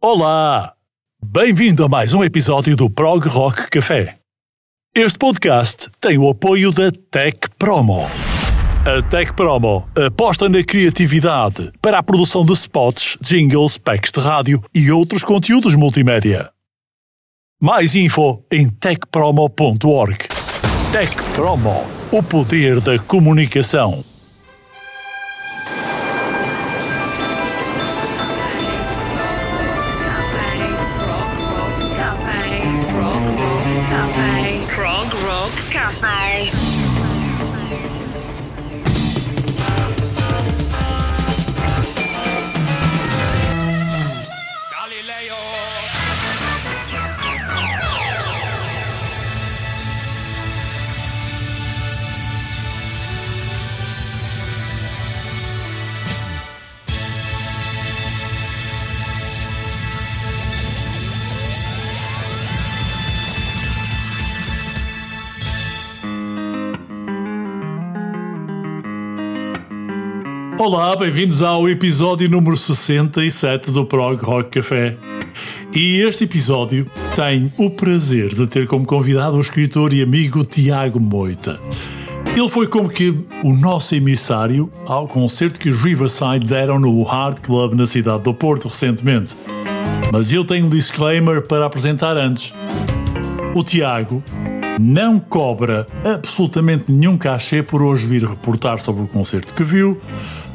Olá! Bem-vindo a mais um episódio do Prog Rock Café. Este podcast tem o apoio da Tech Promo. A Tech Promo aposta na criatividade para a produção de spots, jingles, packs de rádio e outros conteúdos multimédia. Mais info em techpromo.org. Tech Promo, o poder da comunicação. Olá, bem-vindos ao episódio número 67 do Prog Rock Café. E este episódio tem o prazer de ter como convidado o escritor e amigo Tiago Moita. Ele foi como que o nosso emissário ao concerto que os Riverside deram no Hard Club na cidade do Porto recentemente. Mas eu tenho um disclaimer para apresentar antes. O Tiago não cobra absolutamente nenhum cachê por hoje vir reportar sobre o concerto que viu.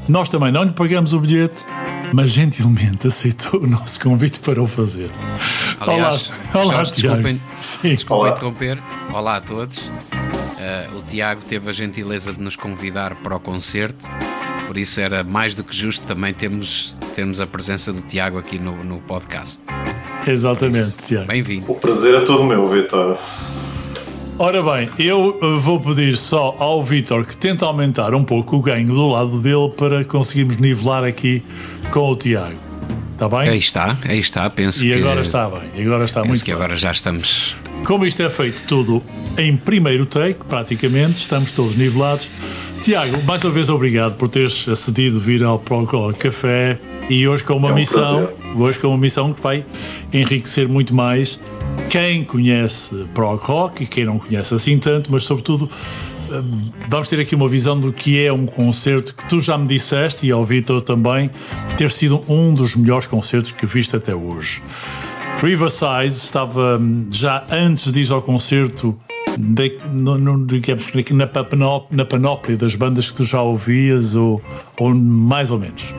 Nós também não lhe pagamos o bilhete, mas gentilmente aceitou o nosso convite para o fazer. Aliás, olá, olá Jorge, Tiago. desculpem, Sim. desculpem Olá. interromper. Olá a todos. Eh, o Tiago teve a gentileza de nos convidar para o concerto, por isso era mais do que justo também termos, termos a presença do Tiago aqui no, no podcast. Exatamente, Tiago. Bem-vindo. O prazer é todo meu, Vitor. Ora bem, eu uh, vou pedir só ao Vitor que tente aumentar um pouco o ganho do lado dele para conseguirmos nivelar aqui com o Tiago. Está bem? Aí está, aí está. Penso E que, agora está bem, e agora está penso muito que bem. agora já estamos. Como isto é feito tudo em primeiro take, praticamente, estamos todos nivelados. Tiago, mais uma vez obrigado por teres acedido vir ao Procol Café e hoje com uma É um missão, prazer. hoje com uma missão que vai enriquecer muito mais quem conhece prog rock e quem não conhece assim tanto, mas sobretudo hum, vamos ter aqui uma visão do que é um concerto que tu já me disseste e ao Vitor também ter sido um dos melhores concertos que viste até hoje. Riverside estava hum, já antes de ir ao concerto de, no, no, digamos, na, panó- na panóplia das bandas que tu já ouvias ou, ou mais ou menos.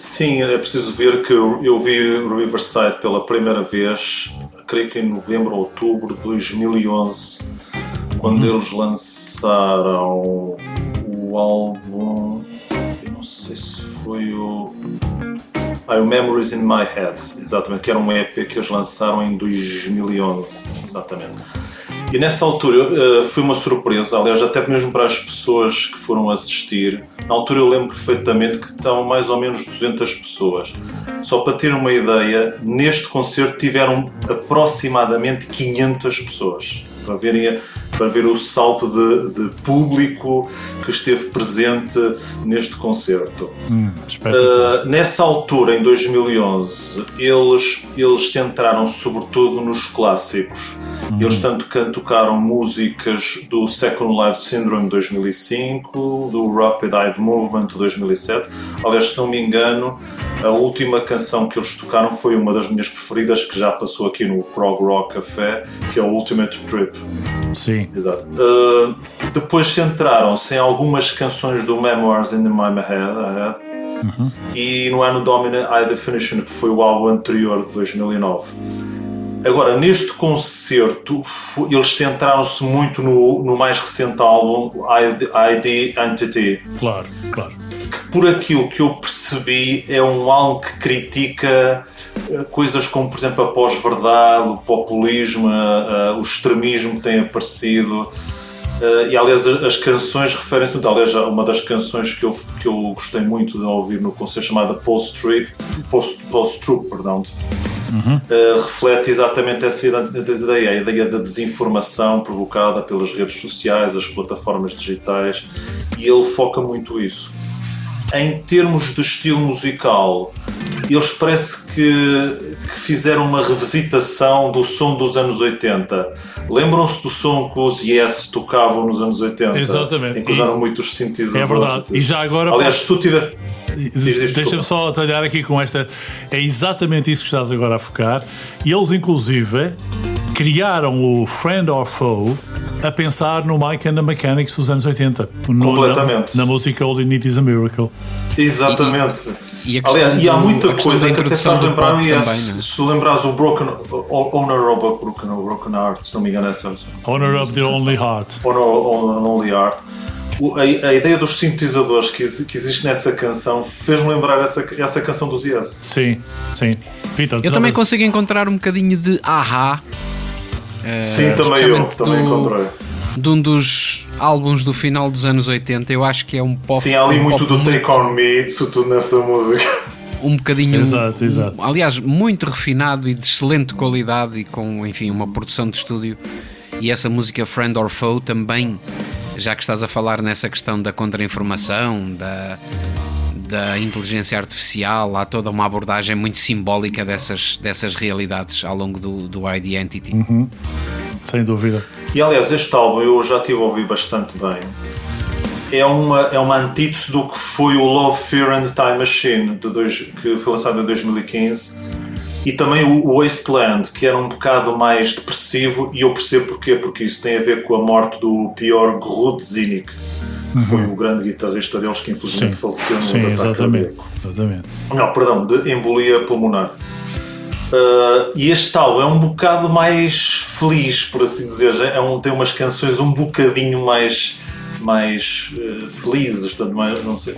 Sim, é preciso ver que eu, vi o Riverside pela primeira vez, creio que em novembro ou outubro de 2011, quando eles lançaram o álbum. Eu não sei se foi o. Ah, o Memories in My Head, exatamente, que era um EP que eles lançaram em 2011, exatamente. E nessa altura eh, foi uma surpresa, aliás, até mesmo para as pessoas que foram assistir. Na altura eu lembro perfeitamente que estão mais ou menos 200 pessoas. Só para ter uma ideia, neste concerto tiveram aproximadamente 500 pessoas para verem para ver o salto de, de público que esteve presente neste concerto. Espetacular. Uh, nessa altura, em 2011, eles, eles centraram sobretudo nos clássicos. Eles tanto tocaram músicas do Second Life Syndrome de 2005, do Rapid Eye Movement de 2007. Aliás, se não me engano, a última canção que eles tocaram foi uma das minhas preferidas, que já passou aqui no Prog Rock Café, que é o Ultimate Trip. Sim. Exato. Uh, depois centraram-se em algumas canções do Memoirs in My Head, Head e no ano Domini High Definition, que foi o álbum anterior de 2009. Agora, neste concerto, eles centraram-se muito no, no mais recente álbum, ID, ID Entity, Claro, claro. Que por aquilo que eu percebi é um álbum que critica eh, coisas como, por exemplo, a pós-verdade, o populismo, eh, eh, o extremismo que tem aparecido. E aliás, as, canções referem-se muito. Aliás, uma das canções que eu, que eu gostei muito de ouvir no concerto chamada Post Street, Post, Post perdão, eh, reflete exatamente essa ide- ideia, a ideia da desinformação provocada pelas redes sociais, as plataformas digitais, e ele foca muito isso. Em termos de estilo musical, eles parece que, que fizeram uma revisitação do som dos anos 80. Lembram-se do som que os Yes tocavam nos anos 80? Exatamente. Em que usaram E- muitos sintetizadores. É verdade. E já agora. Aliás, se tu tiver. Deixa-me só atalhar aqui com esta. É exatamente isso que estás agora a focar. E eles, inclusive, criaram o Friend or Foe a pensar no Mike and the Mechanics dos anos 80. No- Completamente. Na, na música All You Need Is a Miracle. Exatamente. E Aliás, e há do- muita a questão coisa que até faz do lembrar pop o Yes. também, né? Se lembrares o Broken o Owner of a Broken, Broken Heart, se não me engano, é essa. Honor of the Only Heart. Owner of Only Heart. O- A, a ideia dos sintetizadores que, que existe nessa canção fez-me lembrar essa, essa canção dos Yes. Sim, sim. Vitor, Eu também consigo encontrar um bocadinho de ahá. eh, Sim, também eu, também do- encontrei. De um dos álbuns do final dos anos 80, eu acho que é um pop. Sim, há ali um muito do Take On Me, isso tudo nessa música. um bocadinho. Exato, exato. um- aliás, muito refinado e de excelente qualidade e com, enfim, uma produção de estúdio. E essa música Friend or Foe também, já que estás a falar nessa questão da contra-informação, da, da inteligência artificial, há toda uma abordagem muito simbólica dessas, dessas realidades ao longo do, do ID Entity. Sem dúvida. E aliás, este álbum eu já tive a ouvir bastante bem. É uma, é uma antítese do que foi o Love, Fear and Time Machine, de dois, que foi lançado em 2015. E também o Wasteland, que era um bocado mais depressivo, e eu percebo porquê, porque isso tem a ver com a morte do pior Grudzinnik, que foi o grande guitarrista deles que infelizmente Sim. faleceu no Sim, ataque exatamente. cardíaco. exatamente. Não, perdão, de embolia pulmonar. Uh, e este álbum é um bocado mais feliz, por assim dizer. É um, tem umas canções um bocadinho mais, mais uh, felizes, portanto, mais, não sei,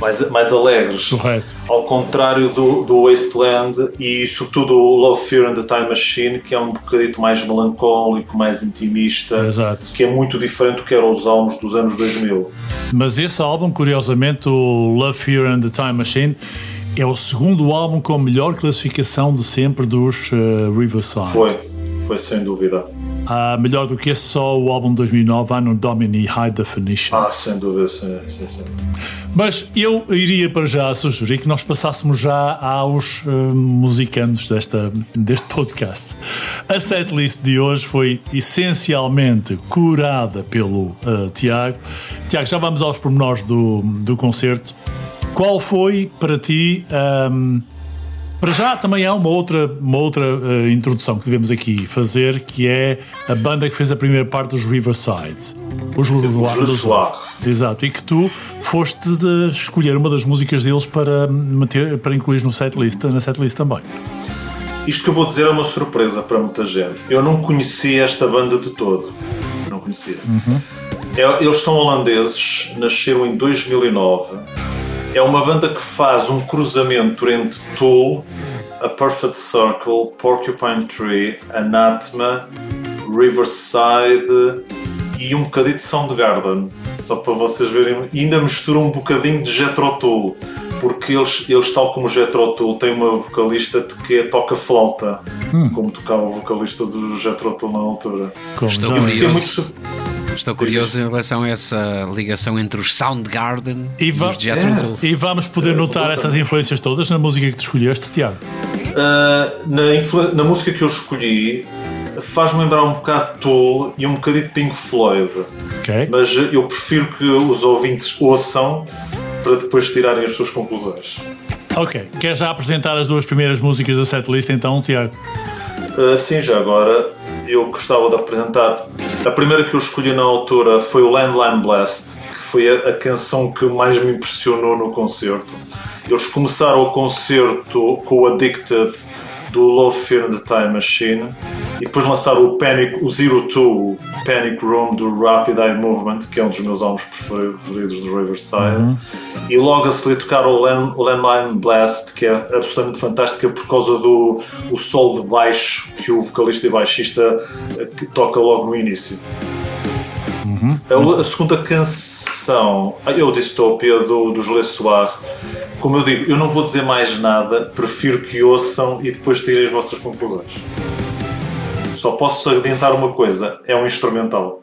mais, mais alegres. Correto. Ao contrário do, do Wasteland e, sobretudo, o Love, Fear and the Time Machine, que é um bocadito mais melancólico, mais intimista, Exato. que é muito diferente do que eram os álbuns dos anos 2000. Mas esse álbum, curiosamente, o Love, Fear and the Time Machine, é o segundo álbum com a melhor classificação de sempre dos uh, Riverside. Foi, foi sem dúvida. Ah, melhor do que esse, só o álbum de 2009, Anno Domini High Definition. Ah, sem dúvida, sim, sim, sim. Mas eu iria para já sugerir que nós passássemos já aos uh, musicandos desta, deste podcast. A setlist de hoje foi essencialmente curada pelo uh, Tiago. Tiago, já vamos aos pormenores do, do concerto. Qual foi para ti. Um, para já também há uma outra, uma outra uh, introdução que devemos aqui fazer, que é a banda que fez a primeira parte dos Riverside. Os. Lesoir. Exato, e que tu foste de escolher uma das músicas deles para, meter, para incluir no setlist, na setlist também. Isto que eu vou dizer é uma surpresa para muita gente. Eu não conhecia esta banda de todo. Não conhecia. É- Eles são holandeses, nasceram em 2009. É uma banda que faz um cruzamento entre Tool, A Perfect Circle, Porcupine Tree, Anathema, Riverside e um bocadinho de Soundgarden. Só para vocês verem. E ainda mistura um bocadinho de Jethro Tull. Porque eles, eles, tal como o Jethro Tull, têm uma vocalista que toca flauta. Como tocava o vocalista do Jethro Tull na altura. Como Eu fiquei muito Estou curioso em relação a essa ligação entre os Soundgarden E e, os Jethro É. Tull. E vamos poder notar essas influências todas na música que tu escolheste, Tiago. Uh, na, influ- na música que eu escolhi, faz-me lembrar um bocado de Tool e um bocadinho de Pink Floyd. Ok? Mas eu prefiro que os ouvintes ouçam para depois tirarem as suas conclusões. Ok. Quer já apresentar as duas primeiras músicas da setlist então, Tiago? Uh, sim, já agora eu gostava de apresentar. A primeira que eu escolhi na altura foi o Landline Blast, que foi a, a canção que mais me impressionou no concerto. Eles começaram o concerto com o Addicted do Love Fear and the Time Machine e depois lançaram o Panic, o Zero Two Panic Room do Rapid Eye Movement, que é um dos meus álbuns preferidos do Riverside. E logo a seguir tocaram o Land- o Landline Blast, que é absolutamente fantástica por causa do o sol de baixo que o vocalista e baixista eh, que toca logo no início. A, o- a segunda canção é o Dystopia do, dos Le Soir. Como eu digo, eu não vou dizer mais nada, prefiro que ouçam e depois tirem as vossas conclusões. Só posso adiantar uma coisa: é um instrumental.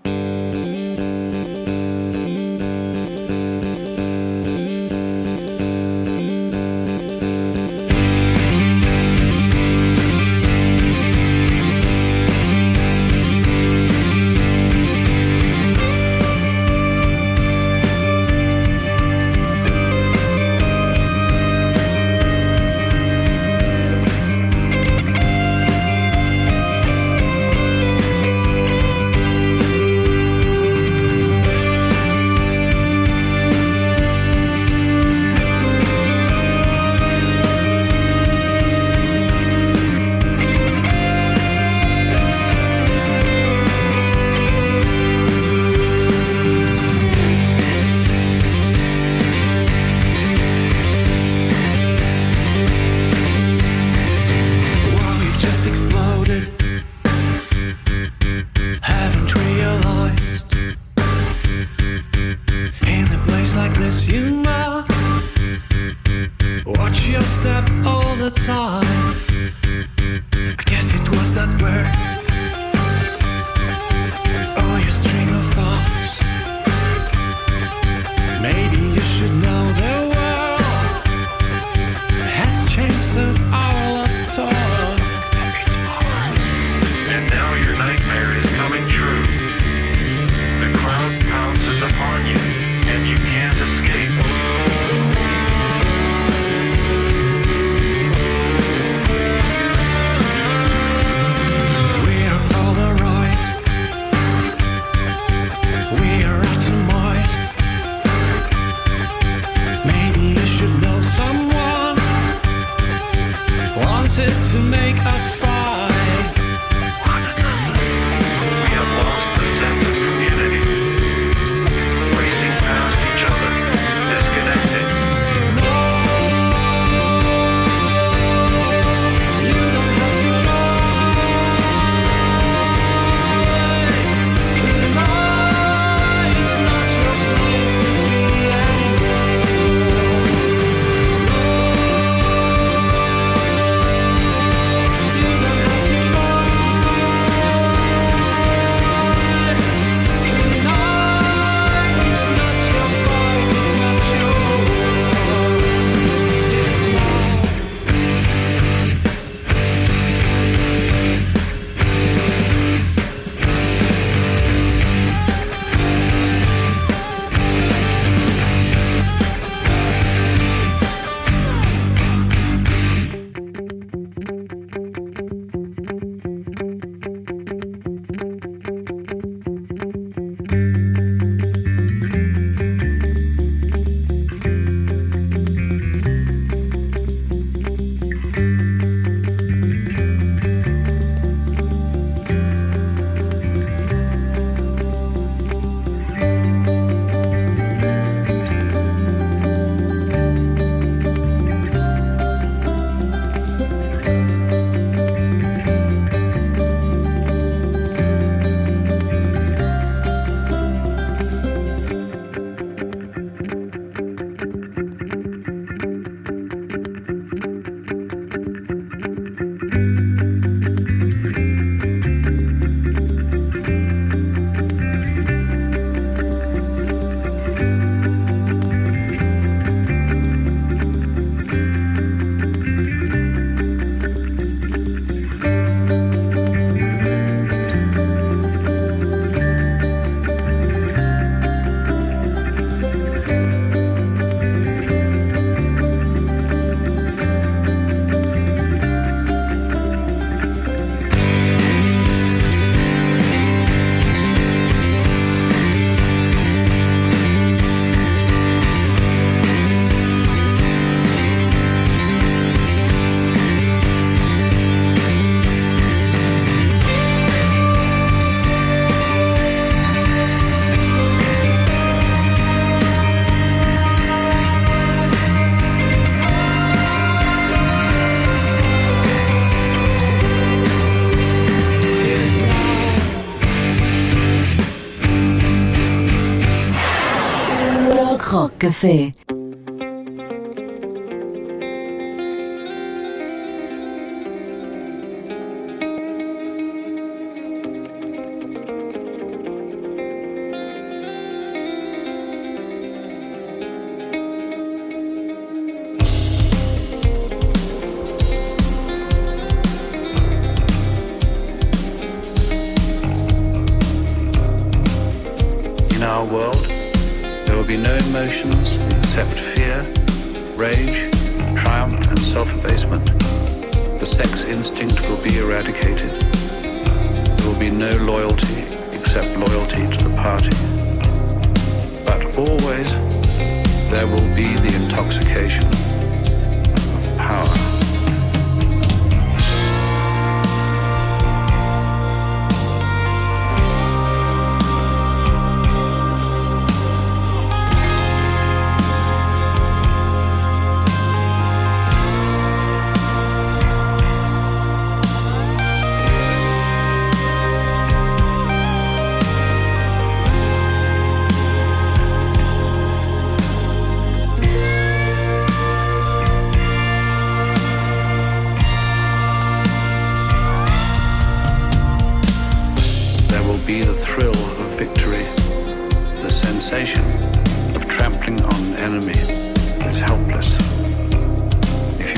Café.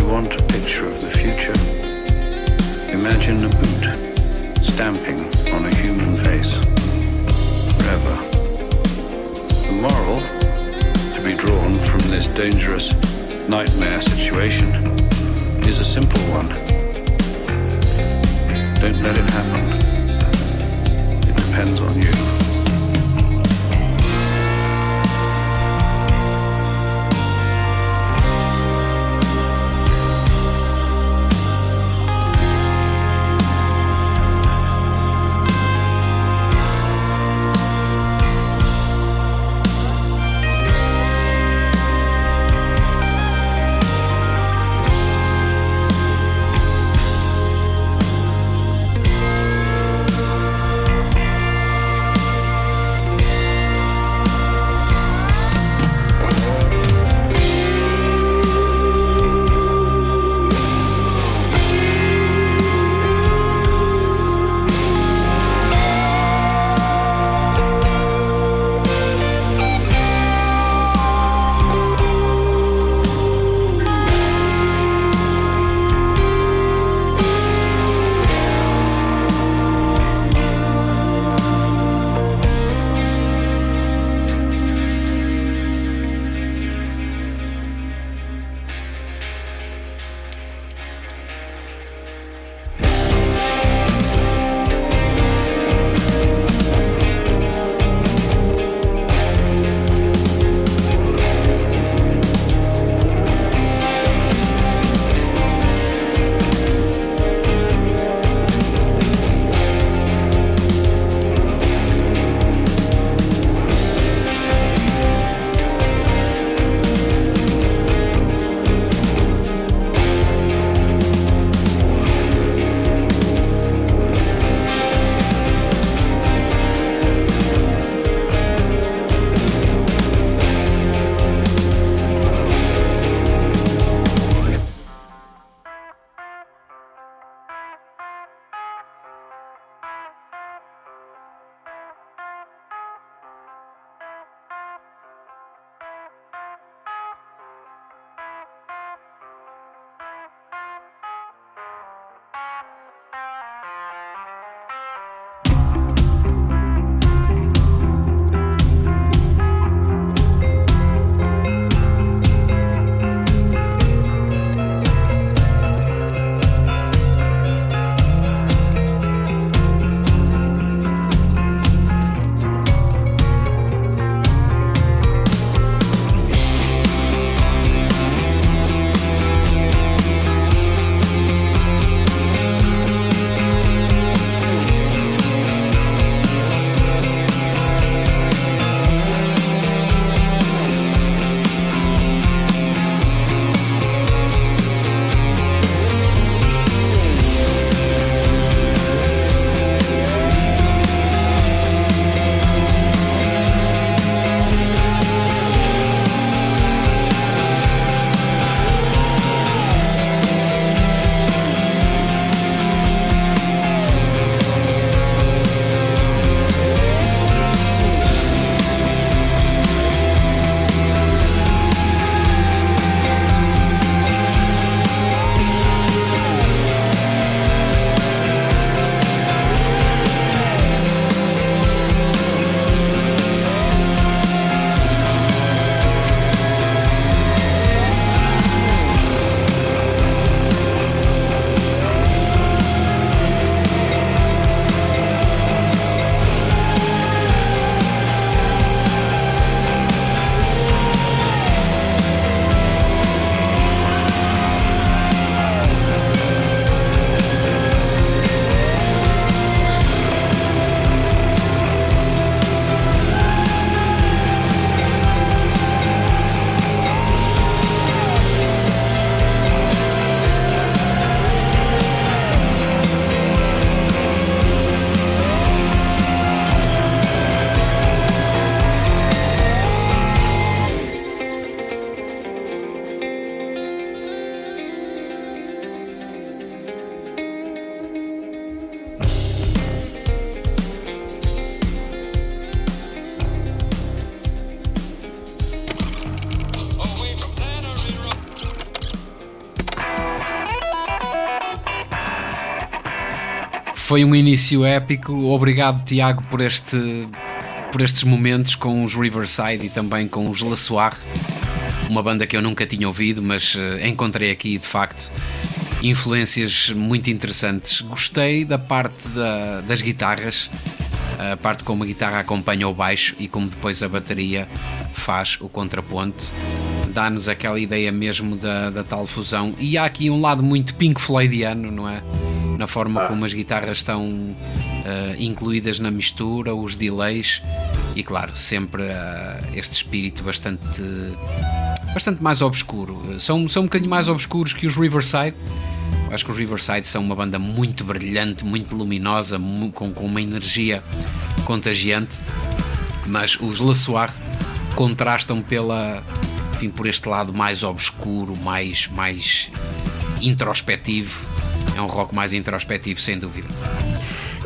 You want a picture of the future, imagine a boot stamping on a human face. Forever. The moral to be drawn from this dangerous nightmare situation is a simple one. Don't let it happen. It depends on you. Foi um início épico. Obrigado, Tiago, por, este, por estes momentos com os Riverside e também com os La Soir, uma banda que eu nunca tinha ouvido, mas eh, encontrei aqui de facto influências muito interessantes. Gostei da parte da- das guitarras, a parte como a guitarra acompanha o baixo e como depois a bateria faz o contraponto. Dá-nos aquela ideia mesmo da, da tal fusão. E há aqui um lado muito Pink Floydiano, não é? Na forma como as guitarras estão eh, incluídas na mistura, os delays e, claro, sempre eh, este espírito bastante bastante mais obscuro. São, são um bocadinho mais obscuros que os Riverside. Eu acho que os Riverside são uma banda muito brilhante, muito luminosa, com, com uma energia contagiante. Mas os La Soir contrastam pela, enfim, por este lado mais obscuro, mais, mais introspectivo. É um rock mais introspectivo, sem dúvida.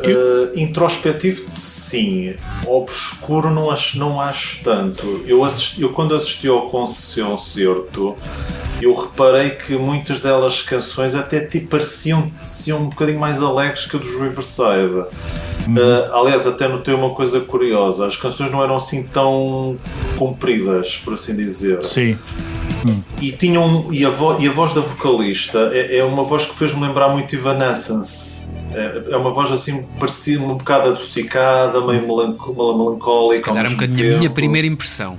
Uh, introspectivo, sim. Obscuro, não acho, não acho tanto. Eu, assisti, eu, quando assisti ao concerto, eu reparei que muitas delas canções até tipo, pareciam, pareciam um bocadinho mais alegres que a dos Riverside. Uh, aliás, até notei uma coisa curiosa: as canções não eram assim tão compridas, por assim dizer. Sim. E, tinham, e, a, vo- e a voz da vocalista é, é uma voz que fez-me lembrar muito Evanescence. É, é uma voz assim, parecia um bocado adocicada, meio melanco- melancólica. Se calhar ao um bocadinho a minha primeira impressão.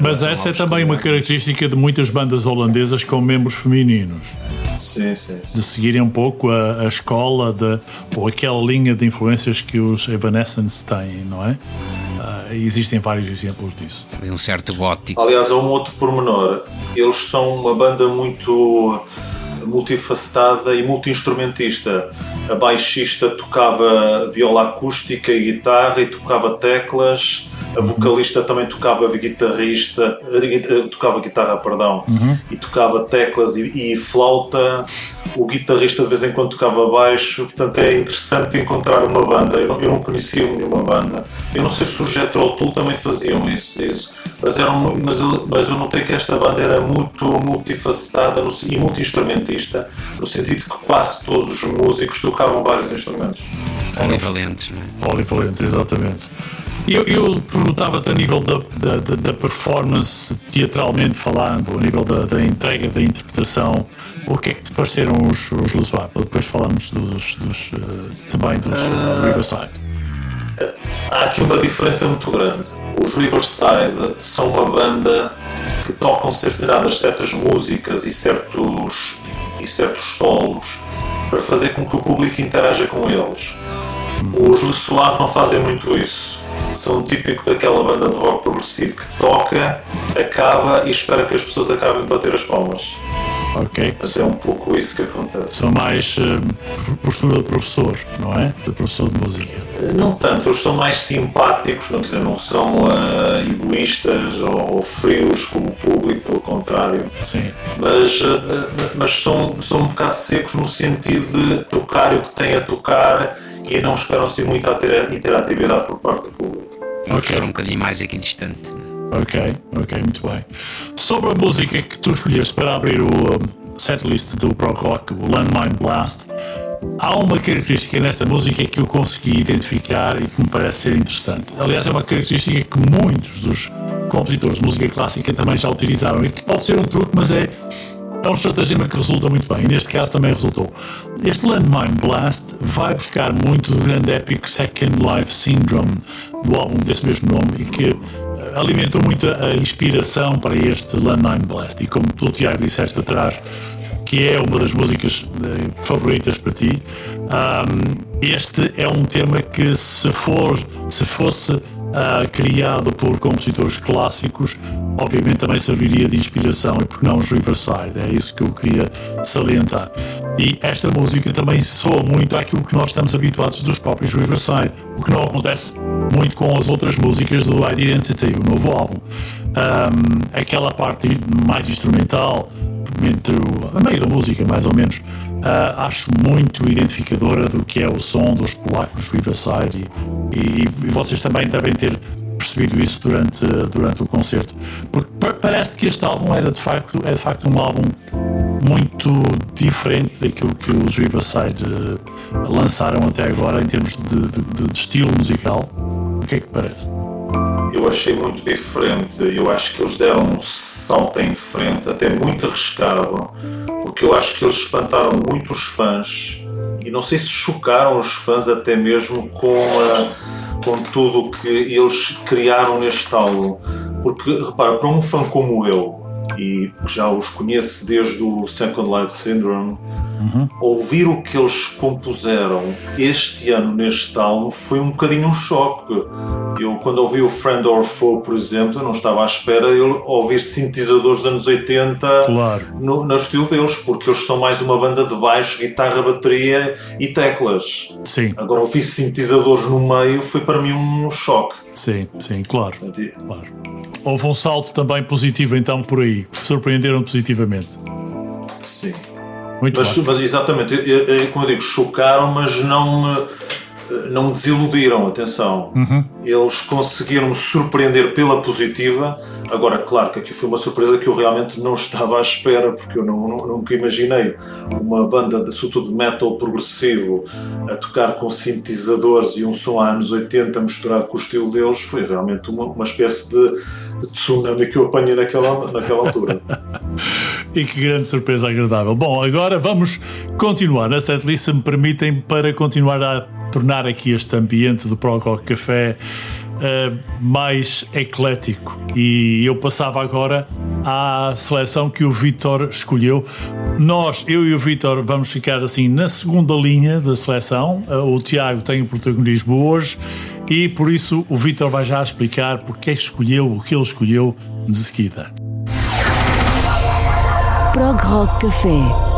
Mas essa é também uma característica de muitas bandas holandesas com membros femininos. Sim, sim, sim. De seguirem um pouco a, a escola de, ou aquela linha de influências que os Evanescence têm, não é? Existem vários exemplos disso. De um certo gótico. Aliás, há um outro pormenor. Eles são uma banda muito multifacetada e multi-instrumentista. A baixista tocava viola acústica e guitarra e tocava teclas. A vocalista também tocava guitarrista, eh, tocava guitarra, perdão, e tocava teclas e, e flauta. O guitarrista de vez em quando tocava baixo, portanto é interessante encontrar uma banda. Eu não, eu não conhecia nenhuma banda. Eu não sei se o Jetro ou o Tool também faziam isso, isso. Mas, eram, mas, eu, mas eu notei que esta banda era muito multifacetada no- e multi-instrumentista, no sentido que quase todos os músicos tocavam vários instrumentos. Polivalentes, não é? Polivalentes, exatamente. Eu, eu perguntava-te a nível da, da, da- performance, teatralmente falando, a nível da, da entrega, da interpretação, o que é que te pareceram os, os Soir? Depois falamos dos, dos, eh, também dos eh, Riverside. Há aqui uma diferença muito grande. Os Riverside são uma banda que tocam determinadas certas músicas e certos, e certos solos para fazer com que o público interaja com eles. Os Le Soir não fazem muito isso. São típico daquela banda de rock progressivo que toca, acaba e espera que as pessoas acabem de bater as palmas. Ok? Mas é um pouco isso que acontece. São mais eh, postura de professor, não é? De professor de música. Não tanto, eles são mais simpáticos, não, dizer, não são ah, egoístas ou, ou frios como o público, pelo contrário. Sim. Mas, ah, mas são, são um bocado secos no sentido de tocar o que têm a tocar e não esperam assim muita intera- interatividade por parte do público. Ok. pessoa um bocadinho mais aquidistante. não é? Ok, ok, muito bem. Sobre a música que tu escolheste para abrir o um, setlist do Prog Rock, o Landmine Blast, há uma característica nesta música que eu consegui identificar e que me parece ser interessante. Aliás, é uma característica que muitos dos compositores de música clássica também já utilizaram e que pode ser um truque, mas é, é um estratagema que resulta muito bem. E neste caso também resultou. Este Landmine Blast vai buscar muito do grande épico Second Life Syndrome, do álbum desse mesmo nome, e que eh, alimentou muito a a inspiração para este Landmine Blast. E como tu, Tiago, disseste atrás, que é uma das músicas eh, favoritas para ti, ahm, este é um tema que se for, se fosse ah, criado por compositores clássicos, obviamente também serviria de inspiração e porque não os Riverside, é isso que eu queria salientar. E esta música também soa muito àquilo que nós estamos habituados dos próprios Riverside, o que não acontece muito com as outras músicas do Identity, o novo álbum. Ahm, aquela parte mais instrumental, entre o, a meio da música, mais ou menos, ah, acho muito identificadora do que é o som dos polacos Riverside e, e, e vocês também devem ter percebido isso durante, durante o concerto. Porque pa- parece que este álbum era de facto, é de facto um álbum muito diferente daquilo que os Riverside eh, lançaram até agora em termos de, de- de estilo musical. O que é que te parece? Eu achei muito diferente. Eu acho que eles deram um salto em frente, até muito arriscado, porque eu acho que eles espantaram muito os fãs e não sei se chocaram os fãs até mesmo com, a- com tudo o que eles criaram neste álbum. Porque, repara, para um fã como eu, e já os conheço desde o Second Life Syndrome, ouvir o que eles compuseram este ano neste álbum foi um bocadinho um choque. Eu, quando ouvi o Friend or Foe, por exemplo, não estava à espera de ouvir sintetizadores dos anos 80 Claro. no, no estilo deles, porque eles são mais uma banda de baixo, guitarra, bateria e teclas. Sim, Agora, ouvir sintetizadores no meio foi para mim um choque. sim, sim, claro. Portanto, claro. Houve um salto também positivo então por aí. Surpreenderam positivamente. Sim. Muito Mas, mas exatamente, como eu digo, chocaram, mas não me, não me desiludiram, atenção. Eles conseguiram me surpreender pela positiva. Agora, claro que aqui foi uma surpresa que eu realmente não estava à espera, porque eu não, não- nunca imaginei uma banda de, sobretudo de metal progressivo a tocar com sintetizadores e um som a anos 80 misturado com o estilo deles. Foi realmente uma, uma espécie de tsunami que eu apanhei naquela, naquela altura. E que grande surpresa agradável. Bom, agora vamos continuar na setlist, se me permitem, para continuar a tornar aqui este ambiente do Pro Rock Café eh, mais eclético. E eu passava agora à seleção que o Vitor escolheu. Nós, eu e o Vitor, vamos ficar assim na segunda linha da seleção. Eh, o Tiago tem o protagonismo hoje e por isso o Vitor vai já explicar porque é que escolheu o que ele escolheu de seguida. Prog Rock Café.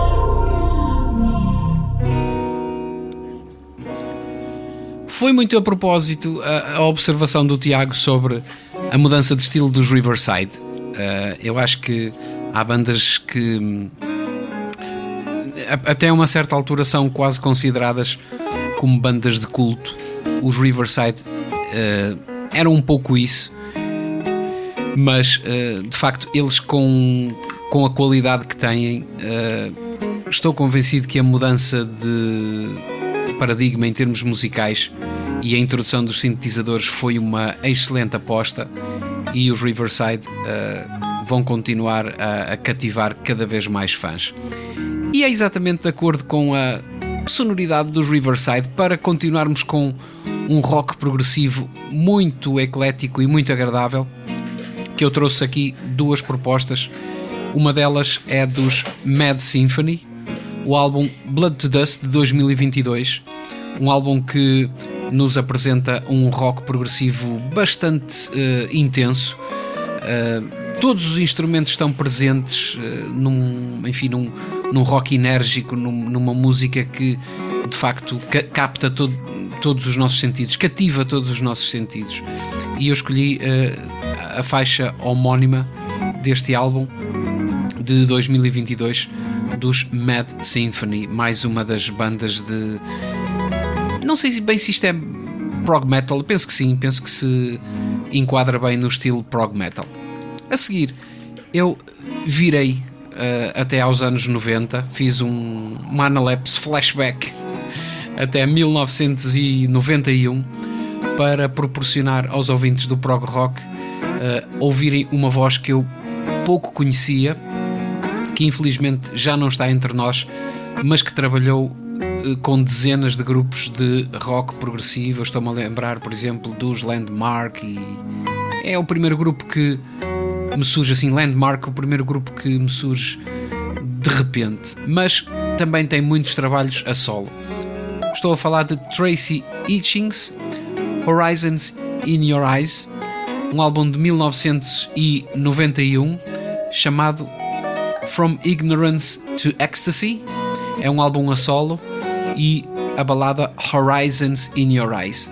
Foi muito a propósito a, a observação do Tiago sobre a mudança de estilo dos Riverside. Uh, eu acho que há bandas que hum, a- até uma certa altura são quase consideradas como bandas de culto. Os Riverside uh, eram um pouco isso, mas uh, de facto eles com, com a qualidade que têm, uh, estou convencido que a mudança de paradigma em termos musicais e a introdução dos sintetizadores foi uma excelente aposta e os Riverside vão continuar a, a cativar cada vez mais fãs. E é exatamente de acordo com a sonoridade dos Riverside para continuarmos com um rock progressivo muito eclético e muito agradável que eu trouxe aqui duas propostas. Uma delas é dos Mad Symphony, o álbum Blood to Dust de 2022, um álbum que nos apresenta um rock progressivo bastante eh, intenso. Eh, todos os instrumentos estão presentes eh, num, enfim, num, num rock enérgico, num- numa música que de facto ca- capta todo- todos os nossos sentidos, cativa todos os nossos sentidos. E eu escolhi eh, a faixa homónima deste álbum de 2022 dos Mad Symphony, mais uma das bandas de. Não sei bem se isto é prog metal, penso que sim, penso que se enquadra bem no estilo prog metal. A seguir, eu virei até aos anos 90, fiz um, uma analepse flashback até 1991 para proporcionar aos ouvintes do prog rock eh, ouvirem uma voz que eu pouco conhecia, que infelizmente já não está entre nós, mas que trabalhou eh, com dezenas de grupos de rock progressivo. Estou-me a lembrar, por exemplo, dos Landmark e é o primeiro grupo que me surge assim, Landmark, o primeiro grupo que me surge de repente, mas também tem muitos trabalhos a solo. Estou a falar de Tracy Hitchings, Horizons in Your Eyes, um álbum de 1991 chamado From Ignorance to Ecstasy. É um álbum a solo e a balada Horizons in Your Eyes.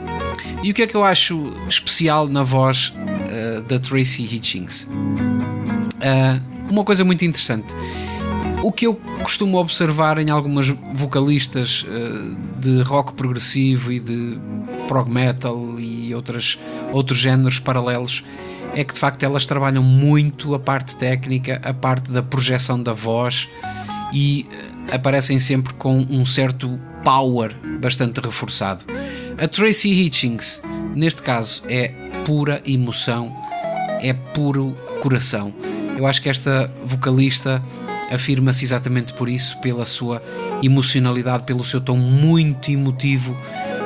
E o que é que eu acho especial na voz da Tracy Hitchings? Ah, uma coisa muito interessante. O que eu costumo observar em algumas vocalistas eh, de rock progressivo e de prog metal e outras, outros géneros paralelos, é que de facto elas trabalham muito a parte técnica, a parte da projeção da voz e eh, aparecem sempre com um certo power bastante reforçado. A Tracy Hitchings, neste caso, é pura emoção, é puro coração. Eu acho que esta vocalista afirma-se exatamente por isso, pela sua emocionalidade, pelo seu tom muito emotivo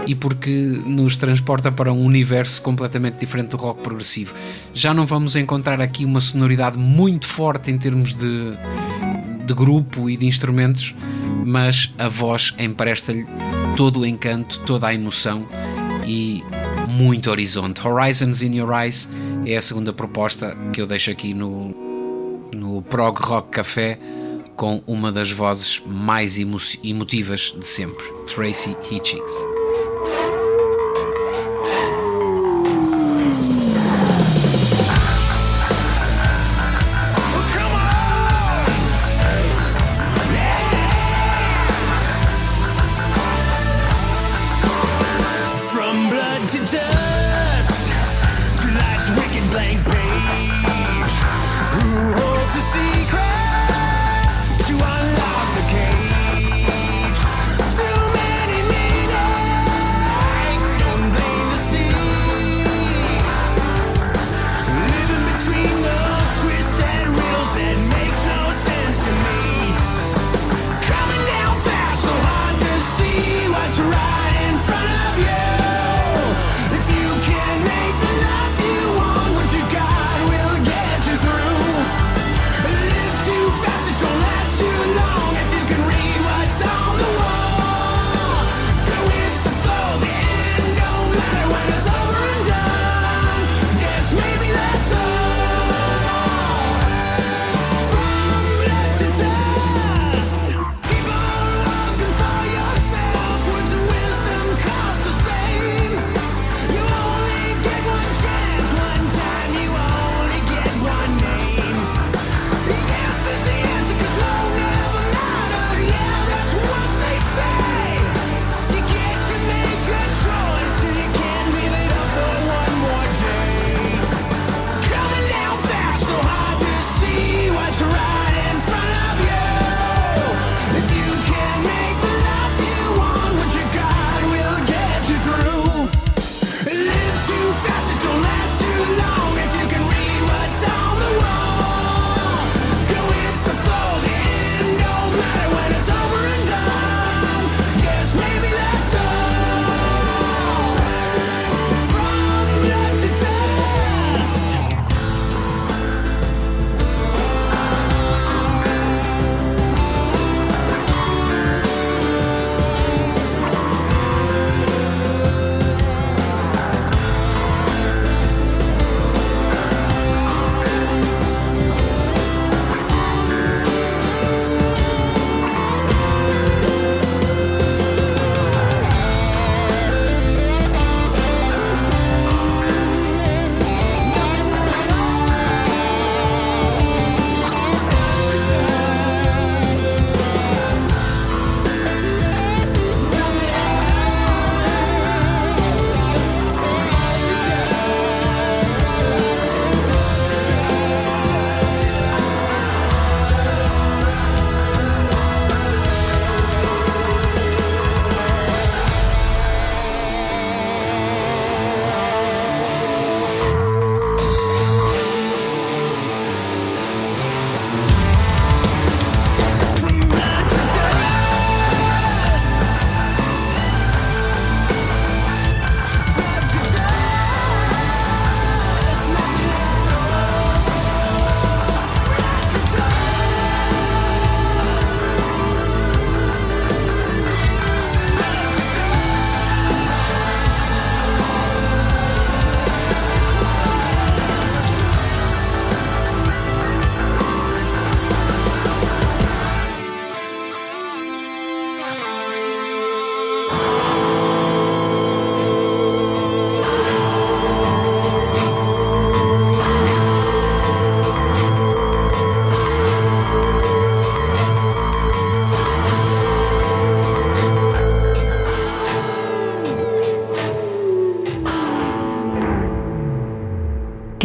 e porque nos transporta para um universo completamente diferente do rock progressivo. Já não vamos encontrar aqui uma sonoridade muito forte em termos de, de grupo e de instrumentos, mas a voz empresta-lhe todo o encanto, toda a emoção e muito horizonte. Horizons in Your Eyes é a segunda proposta que eu deixo aqui no, no Prog Rock Café com uma das vozes mais emo emotivas de sempre, Tracy Hitchings.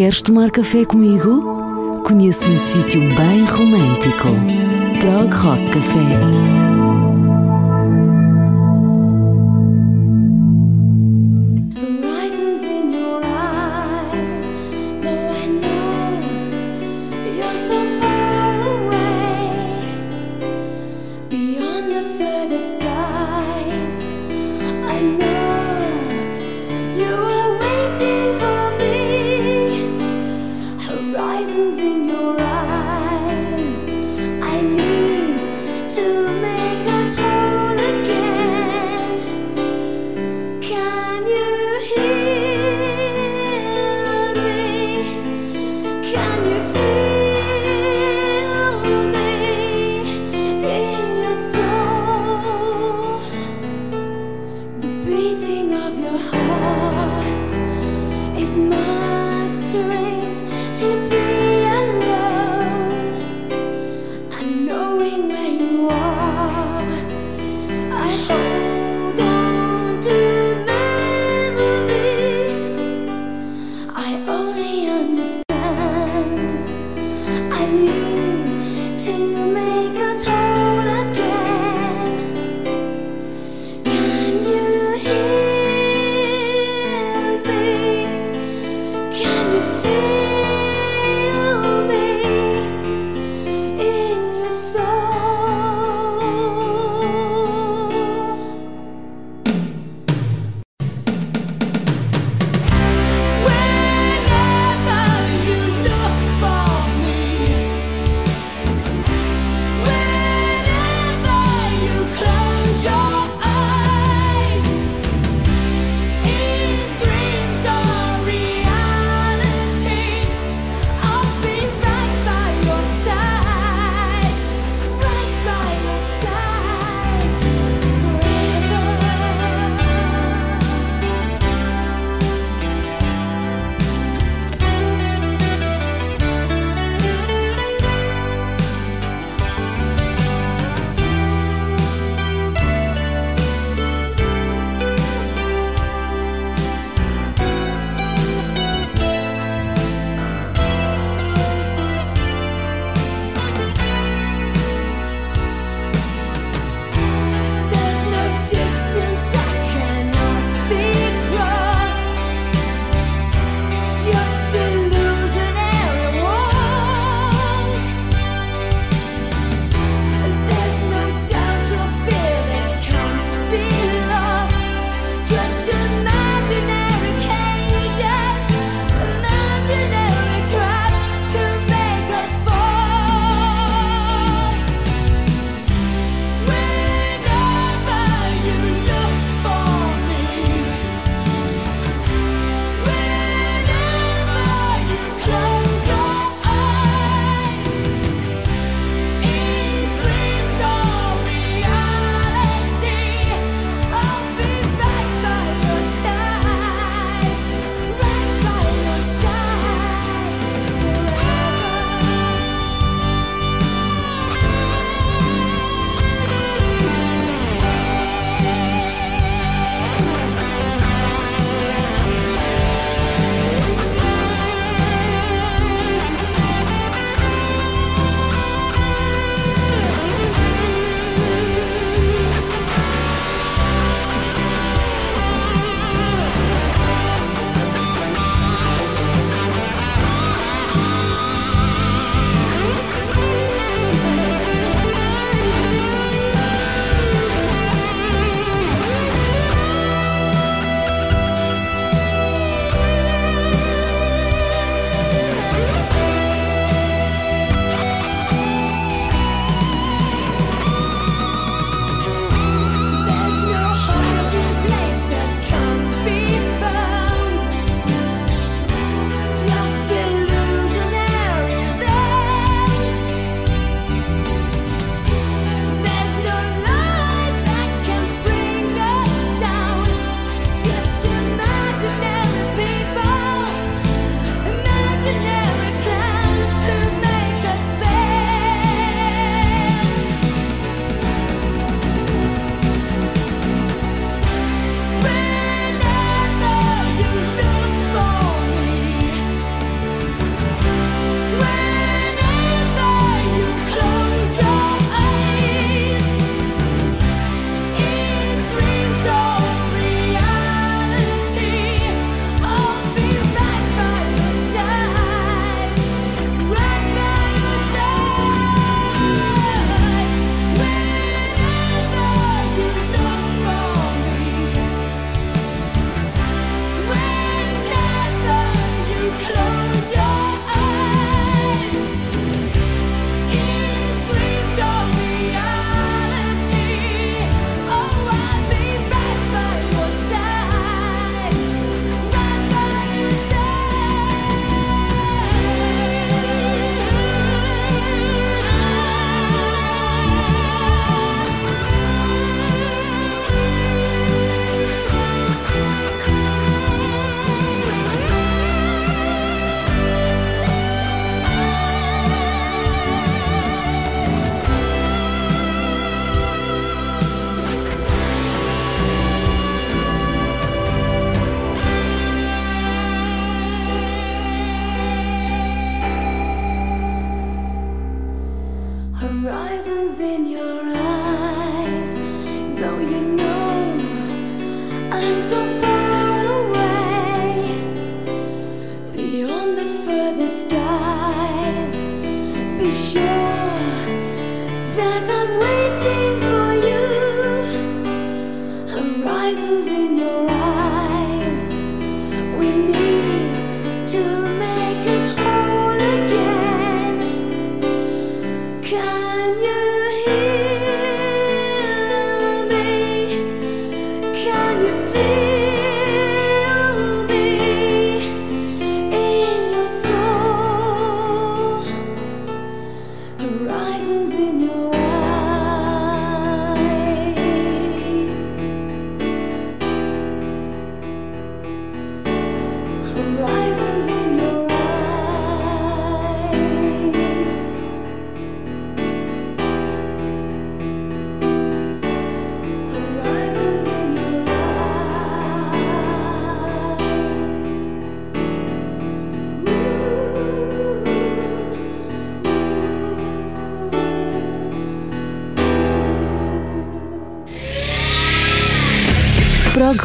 Queres tomar café comigo? Conheço um sítio bem romântico. Prog Rock Café.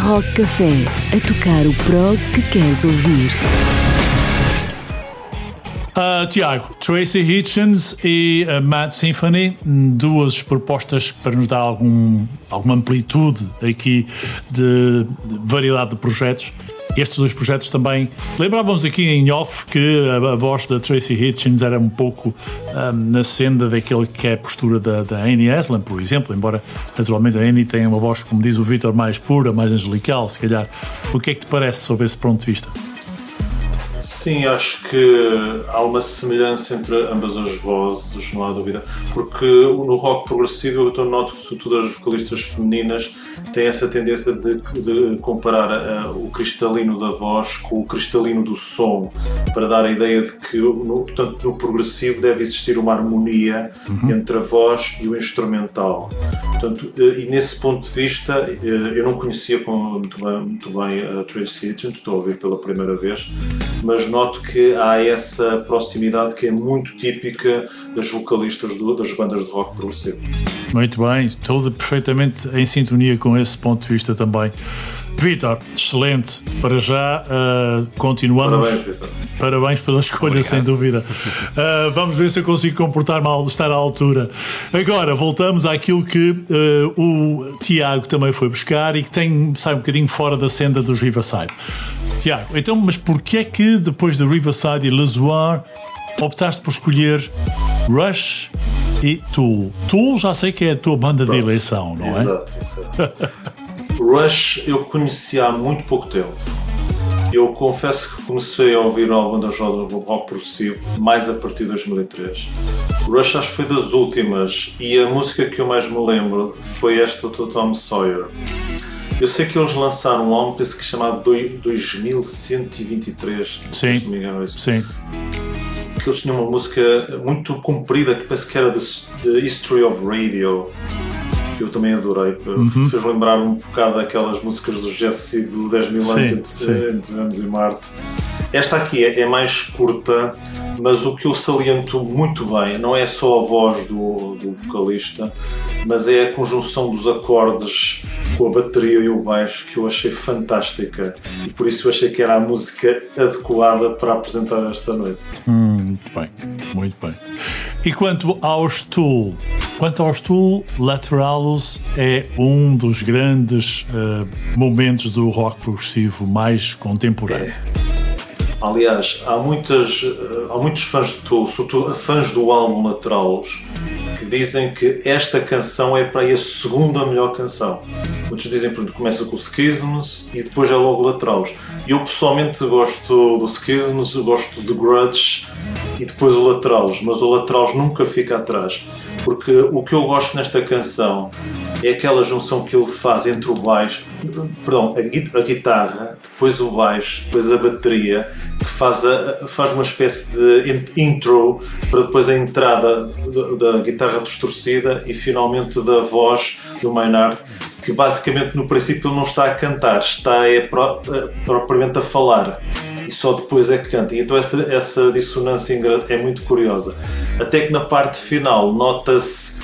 Rock Café. A tocar o prog que queres ouvir. Ah, Tiago, Tracy Hitchens e a Mad Symphony, hum, duas propostas para nos dar algum, alguma amplitude aqui de, de variedade de projetos. Estes dois projetos também lembrávamos aqui em off que a, a voz da Tracy Hitchens era um pouco hum, na senda daquele que é a postura da, da Annie Aslan, por exemplo, embora naturalmente a Annie tenha uma voz, como diz o Victor, mais pura, mais angelical, se calhar. O que é que te parece sobre esse ponto de vista? Sim, acho que há uma semelhança entre ambas as vozes, não há dúvida. Porque no rock progressivo eu noto que, sobretudo, as vocalistas femininas têm essa tendência de, de comparar ah, o cristalino da voz com o cristalino do som, para dar a ideia de que, no, portanto, no progressivo deve existir uma harmonia entre a voz e o instrumental. Portanto, eh, e nesse ponto de vista, eh, eu não conhecia muito bem, muito bem a Tracy Hitchens, estou a ouvir pela primeira vez, mas noto que há essa proximidade que é muito típica das vocalistas do- das bandas de rock progressivo. Muito bem, estou perfeitamente em sintonia com esse ponto de vista também. Vitor, excelente. Para já, ah, continuamos. Parabéns, Vitor. Parabéns pela escolha, Obrigado. sem dúvida. Ah, vamos ver se eu consigo comportar mal, estar à altura. Agora, voltamos àquilo que ah, o Tiago também foi buscar e que tem, sai um bocadinho fora da senda dos Riverside. Tiago, então, mas porquê é que depois de Riverside e Lezoir optaste por escolher Rush e Tool? Tool já sei que é a tua banda de eleição, não é? Exato, exato. Rush eu conheci há muito pouco tempo. Eu confesso que comecei a ouvir algumas bandas do rock progressivo mais a partir de 2003. Rush acho que foi das últimas e a música que eu mais me lembro foi esta do Tom Sawyer. Eu sei que eles lançaram um álbum, penso que chamado doi- 2123, Sim. se não me engano é isso Sim. que eles tinham uma música muito comprida que penso que era The History of Radio que eu também adorei Uhum. fez lembrar um bocado daquelas músicas do Jesse do 10 mil anos Sim, entre, sim. entre Vênus e Marte esta aqui é, é mais curta mas o que eu saliento muito bem não é só a voz do, do vocalista mas é a conjunção dos acordes com a bateria e o baixo que eu achei fantástica e por isso eu achei que era a música adequada para apresentar esta noite Muito bem, muito bem. E quanto aos Tool? Quanto aos Tool, Lateralus é um dos grandes eh, momentos do rock progressivo mais contemporâneo. Aliás, há, muitas, eh, há muitos fãs Tool, sobretudo fãs do álbum Lateralus, que dizem que esta canção é para aí a segunda melhor canção. Muitos dizem que começa com o Schisms e depois é logo o Lateralus. Eu pessoalmente gosto do Schisms, gosto de Grudge e depois o Lateralus, mas o Lateralus nunca fica atrás. Porque o que eu gosto nesta canção é aquela junção que ele faz entre o baixo, perdão, a, gui- a guitarra, depois o baixo, depois a bateria, que faz, a- faz uma espécie de in- intro para depois a entrada da, guitarra distorcida e finalmente da voz do Maynard, que basicamente no princípio ele não está a cantar, está é, é, propriamente a falar e só depois é que canta. E então essa, essa dissonância é muito curiosa. Até que na parte final nota-se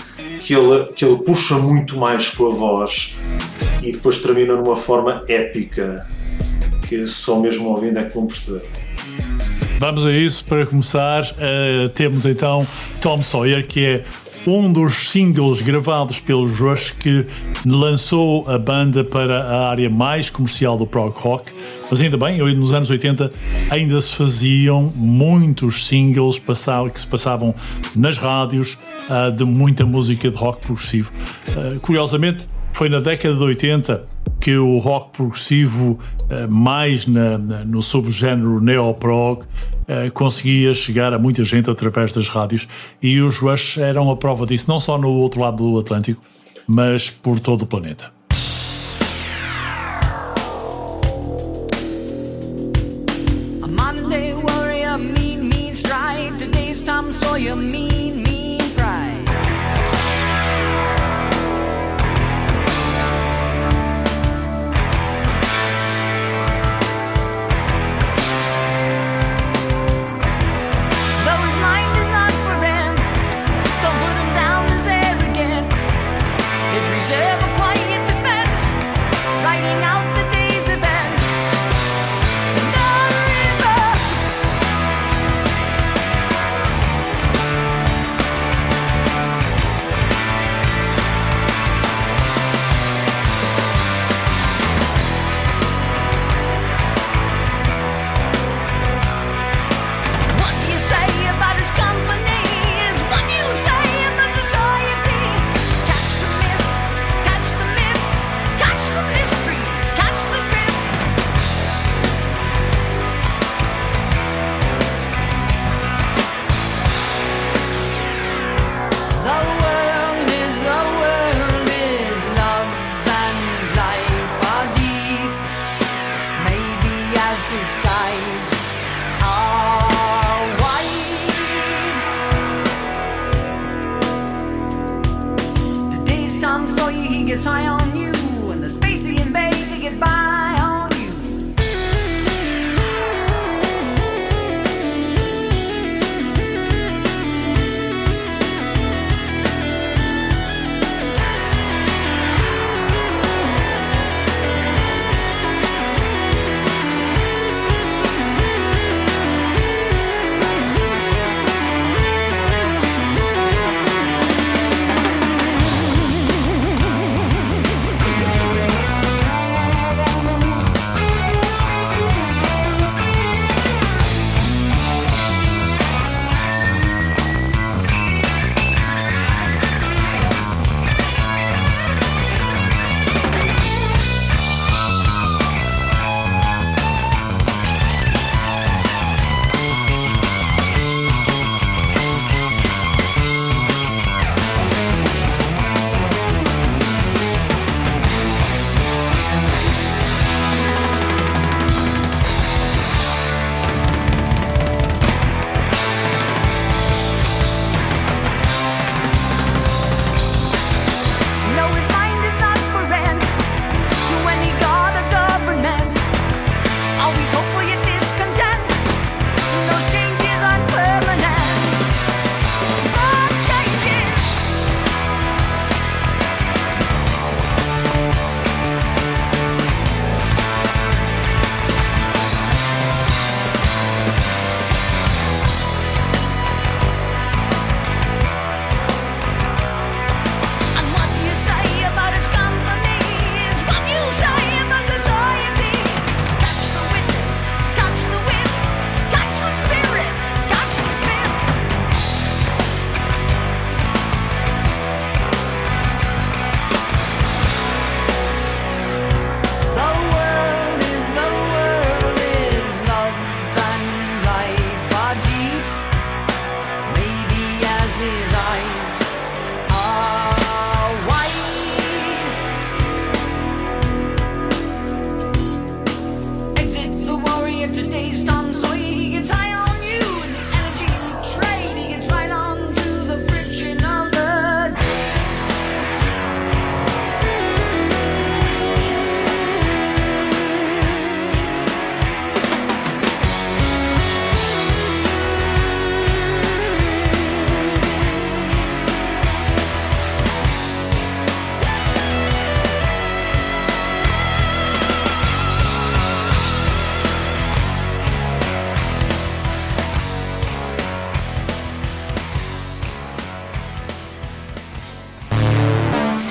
que ele, que ele puxa muito mais com a voz e depois termina numa forma épica que só mesmo ouvindo é que vão perceber. Vamos a isso. Para começar, eh, temos então Tom Sawyer, que é um dos singles gravados pelos Rush que lançou a banda para a área mais comercial do prog rock. Mas ainda bem, nos anos 80 ainda se faziam muitos singles que se passavam nas rádios ah, de muita música de rock progressivo. Ah, curiosamente, foi na década de 80 que o rock progressivo, eh, mais na- na- no subgénero neoprog, eh, conseguia chegar a muita gente através das rádios e os Rush eram a prova disso, não só no outro lado do Atlântico, mas por todo o planeta. A Monday warrior, mean, mean stride. Today's Tom Sawyer, mean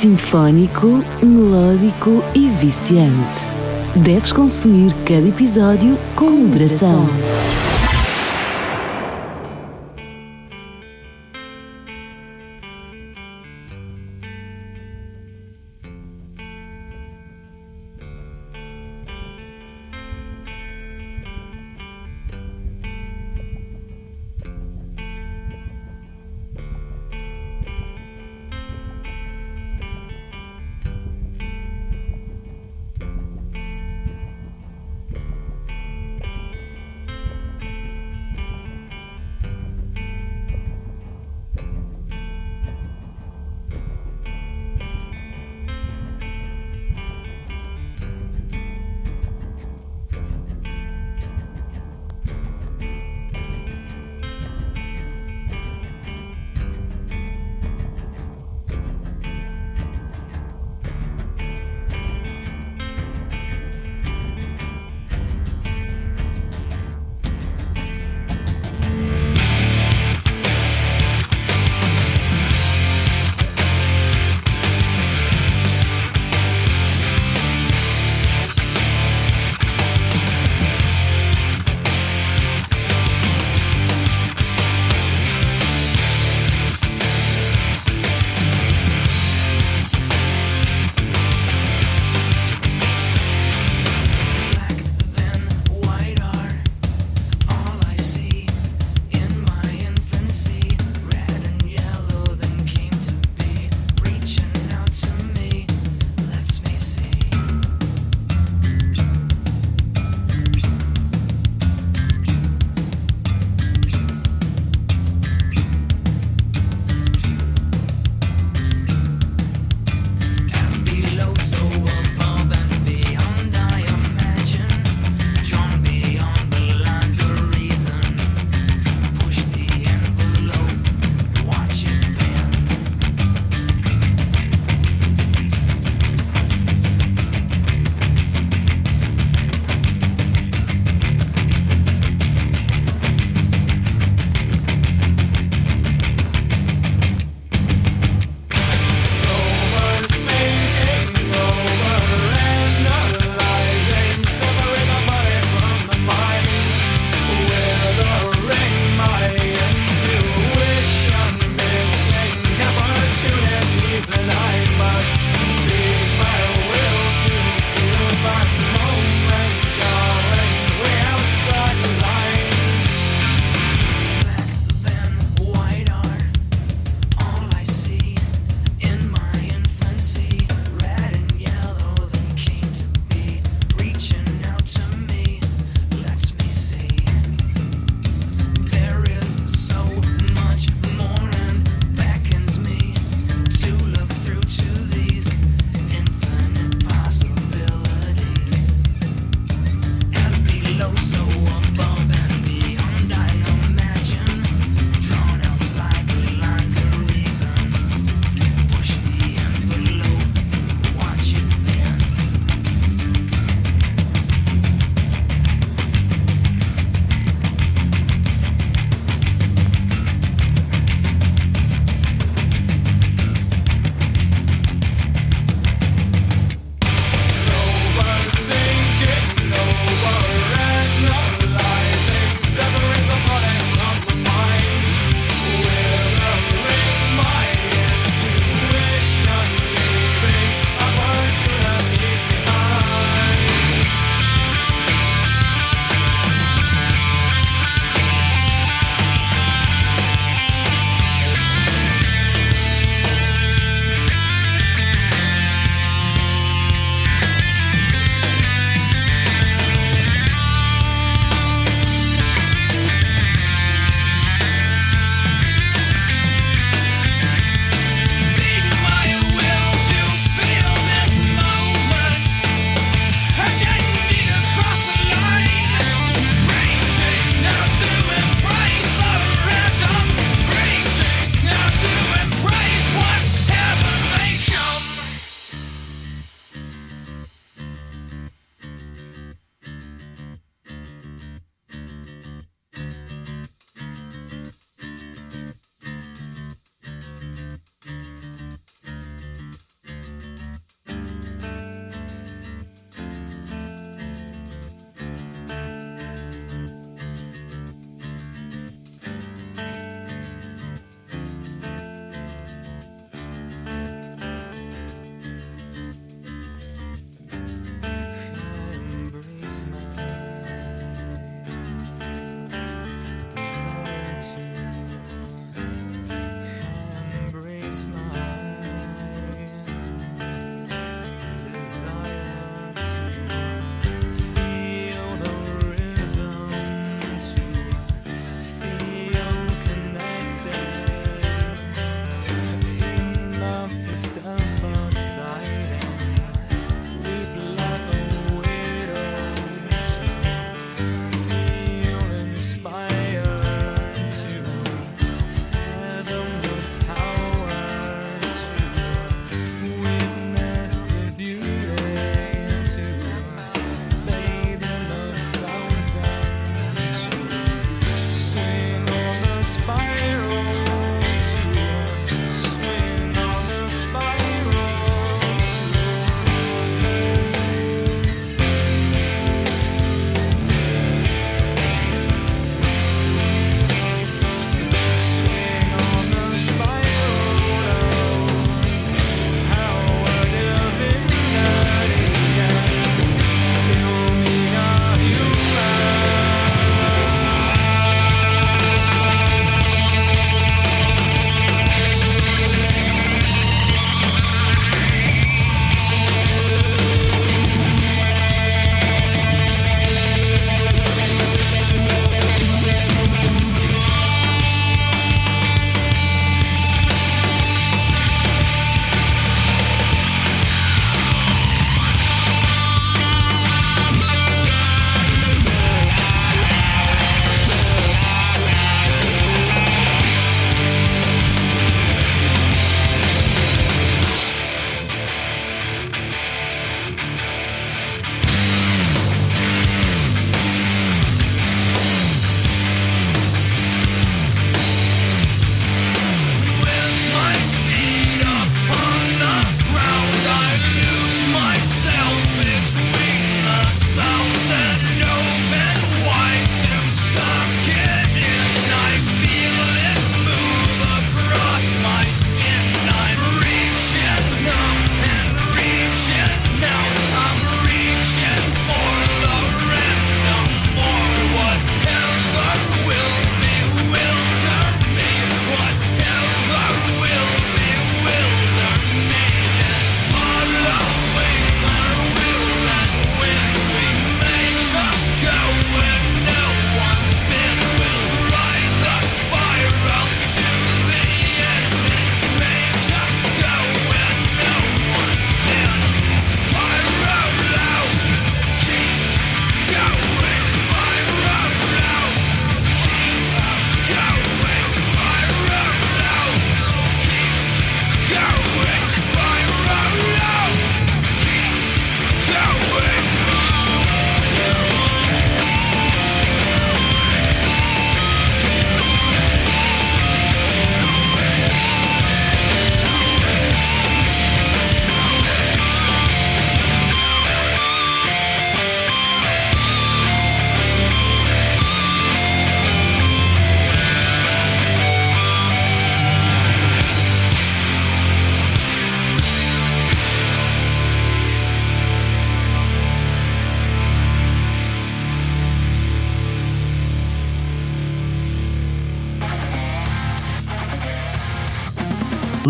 sinfónico, melódico e viciante. Deves consumir cada episódio com moderação.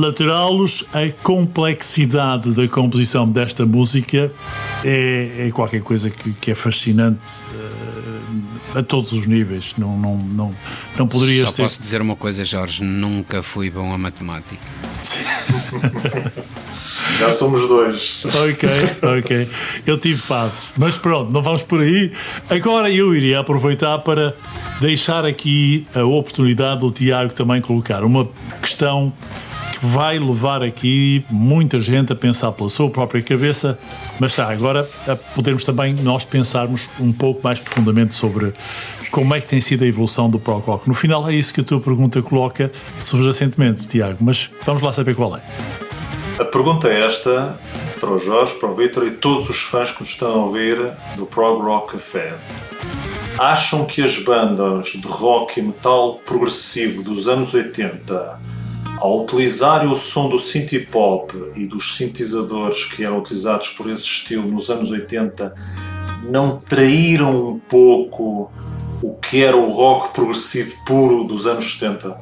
Laterá-los, a complexidade da composição desta música é, é qualquer coisa que, que é fascinante eh, a todos os níveis. Não, não, não, não poderias Só ter. posso dizer uma coisa, Jorge, nunca fui bom a matemática. Já somos dois. Ok, ok. Eu tive fases. Mas pronto, não vamos por aí. Agora eu iria aproveitar para deixar aqui a oportunidade do Tiago também colocar uma questão que vai levar aqui muita gente a pensar pela sua própria cabeça, mas já agora a podermos também nós pensarmos um pouco mais profundamente sobre como é que tem sido a evolução do prog rock. No final é isso que a tua pergunta coloca subjacentemente, Tiago, mas vamos lá saber qual é. A pergunta é esta para o Jorge, para o Vitor e todos os fãs que nos estão a ouvir do Prog Rock Café. Acham que as bandas de rock e metal progressivo dos anos 80, ao utilizarem o som do synth pop e dos sintetizadores que eram utilizados por esse estilo nos anos 80, não traíram um pouco o que era o rock progressivo puro dos anos 70?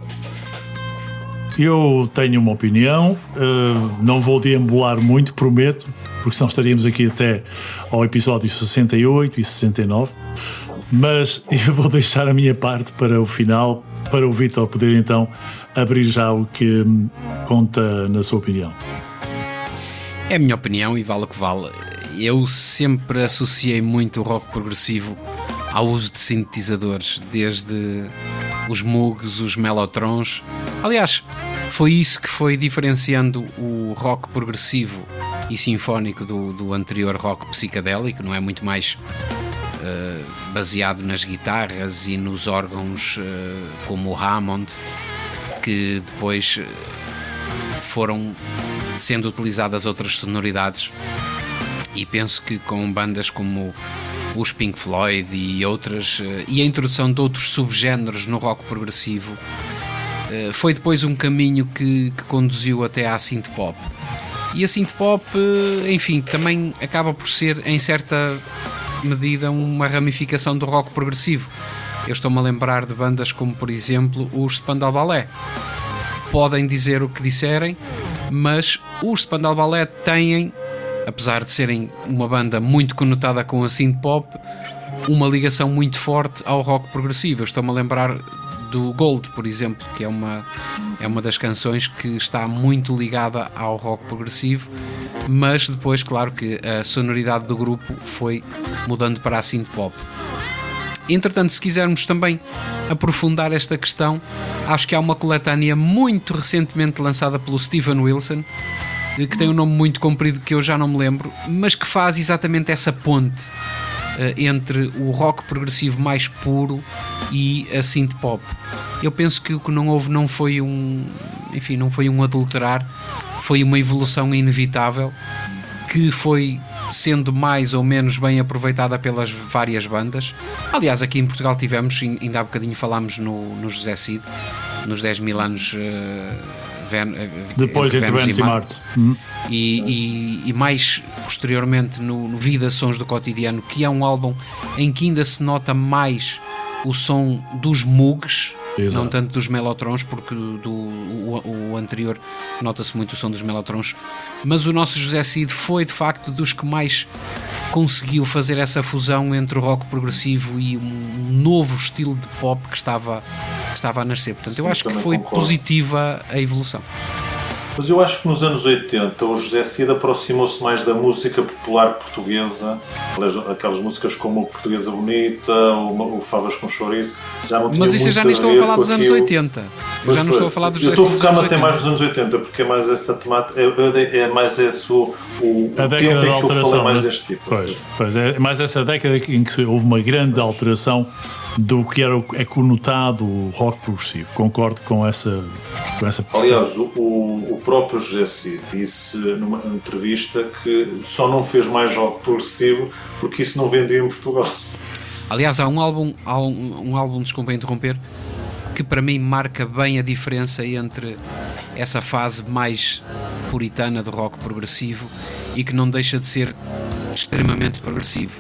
Eu tenho uma opinião, eh, não vou deambular muito, prometo, porque senão estaríamos aqui até ao episódio 68 e 69. Mas eu vou deixar a minha parte para o final, para o Vitor poder então abrir já o que hum, conta na sua opinião. É a minha opinião e vale o que vale. Eu sempre associei muito o rock progressivo ao uso de sintetizadores, desde os Moogs, os Mellotrons. Aliás, foi isso que foi diferenciando o rock progressivo e sinfónico do, do anterior rock psicadélico, não é muito mais eh, baseado nas guitarras e nos órgãos eh, como o Hammond, que depois eh, foram sendo utilizadas outras sonoridades. E penso que com bandas como os Pink Floyd e outras eh, e a introdução de outros subgéneros no rock progressivo eh, foi depois um caminho que, que conduziu até à synth pop. E a synth pop enfim também acaba por ser em certa medida uma ramificação do rock progressivo eu estou-me a lembrar de bandas como por exemplo os Spandau Ballet podem dizer o que disserem, mas os Spandau Ballet têm, apesar de serem uma banda muito conotada com a synth pop, uma ligação muito forte ao rock progressivo. Eu estou-me a lembrar do Gold, por exemplo, que é uma, é uma das canções que está muito ligada ao rock progressivo, mas depois, claro que a sonoridade do grupo foi mudando para a synth pop. Entretanto, se quisermos também aprofundar esta questão, acho que há uma coletânea muito recentemente lançada pelo Steven Wilson, eh, que tem um nome muito comprido que eu já não me lembro, mas que faz exatamente essa ponte eh, entre o rock progressivo mais puro e a synth pop. Eu penso que o que não houve não foi um, enfim, não foi um adulterar, foi uma evolução inevitável que foi sendo mais ou menos bem aproveitada pelas várias bandas. Aliás, aqui em Portugal tivemos, ainda há bocadinho falámos no, no José Cid, nos 10 mil anos eh, Ven- eh, Depois entre Vênus e Marte. Hum. e, e- e mais posteriormente no, no Vida Sons do Cotidiano, que é um álbum em que ainda se nota mais o som dos Moogs, Exato. não tanto dos Melotrons, porque do, o, o anterior nota-se muito o som dos Melotrons, mas o nosso José Cid foi de facto dos que mais conseguiu fazer essa fusão entre o rock progressivo e um novo estilo de pop que estava, que estava a nascer. Portanto, eu Sim, acho que foi concordo. positiva a evolução. Mas eu acho que nos anos 80 o José Cid aproximou-se mais da música popular portuguesa, aquelas, músicas como o Portuguesa Bonita, o, o Favas com Chouriço, já não tinha Mas isso eu muito já nem estou a ver falar com dos anos aquilo. 80. Eu Pois, já não estou a falar dos Eu José estou a anos até 80. mais dos anos 80, porque é mais essa temática, é, é mais esse o, o, A tempo década em que eu falei mais né? deste tipo. Pois, pois é mais essa década em que houve uma grande alteração do que era o- é conotado o rock progressivo. Concordo com essa, com essa Aliás, o, o, o próprio José Cid disse numa entrevista que só não fez mais rock progressivo porque isso não vendia em Portugal. Aliás, há um álbum, há um, um álbum, desculpa interromper, que para mim marca bem a diferença entre essa fase mais puritana do rock progressivo e que não deixa de ser extremamente progressivo,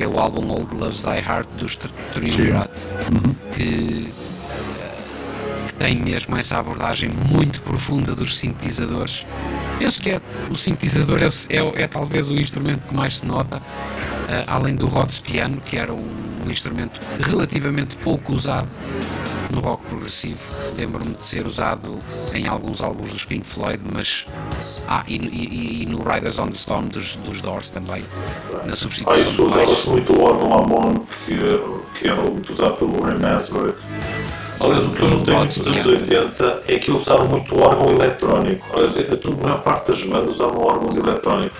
que é o álbum Old Loves Die Hard dos Tr- Triumvirat, que, eh, que tem mesmo essa abordagem muito profunda dos sintetizadores. Penso que é, o sintetizador é, é é talvez o instrumento que mais se nota, eh, além do Rhodes Piano, que era um, um instrumento relativamente pouco usado no rock progressivo. Lembro-me de ser usado em alguns álbuns dos Pink Floyd, mas. Ah, e, e- e no Riders on the Storm dos, dos Doors também, na Ah, substituição isso do usava-se muito o órgão Amon, que, que era muito usado pelo Ray Masberg. Aliás, o que eu notei nos anos 80 é que usaram muito órgão eletrónico. Aliás, a a maior parte das bandas usavam órgãos eletrónicos,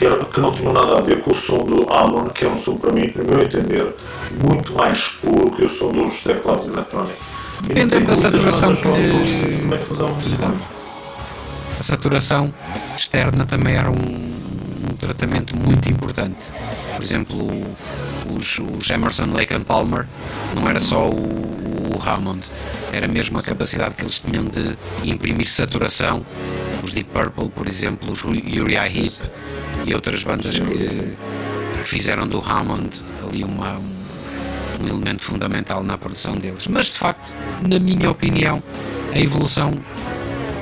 que, era, que não tinham nada a ver com o som do Amon, que é um som, para mim, no meu entender, muito mais puro que o som dos teclados eletrónicos. Dependendo E da saturação que lhe-. A saturação externa também era um, um tratamento muito importante. Por exemplo, os, os Emerson, Lake and Palmer não era só o, o Hammond, era mesmo a capacidade que eles tinham de imprimir saturação. Os Deep Purple, por exemplo, os Uriah Heep e outras bandas que, que fizeram do Hammond ali uma, um, um elemento fundamental na produção deles. Mas de facto, na minha opinião, a evolução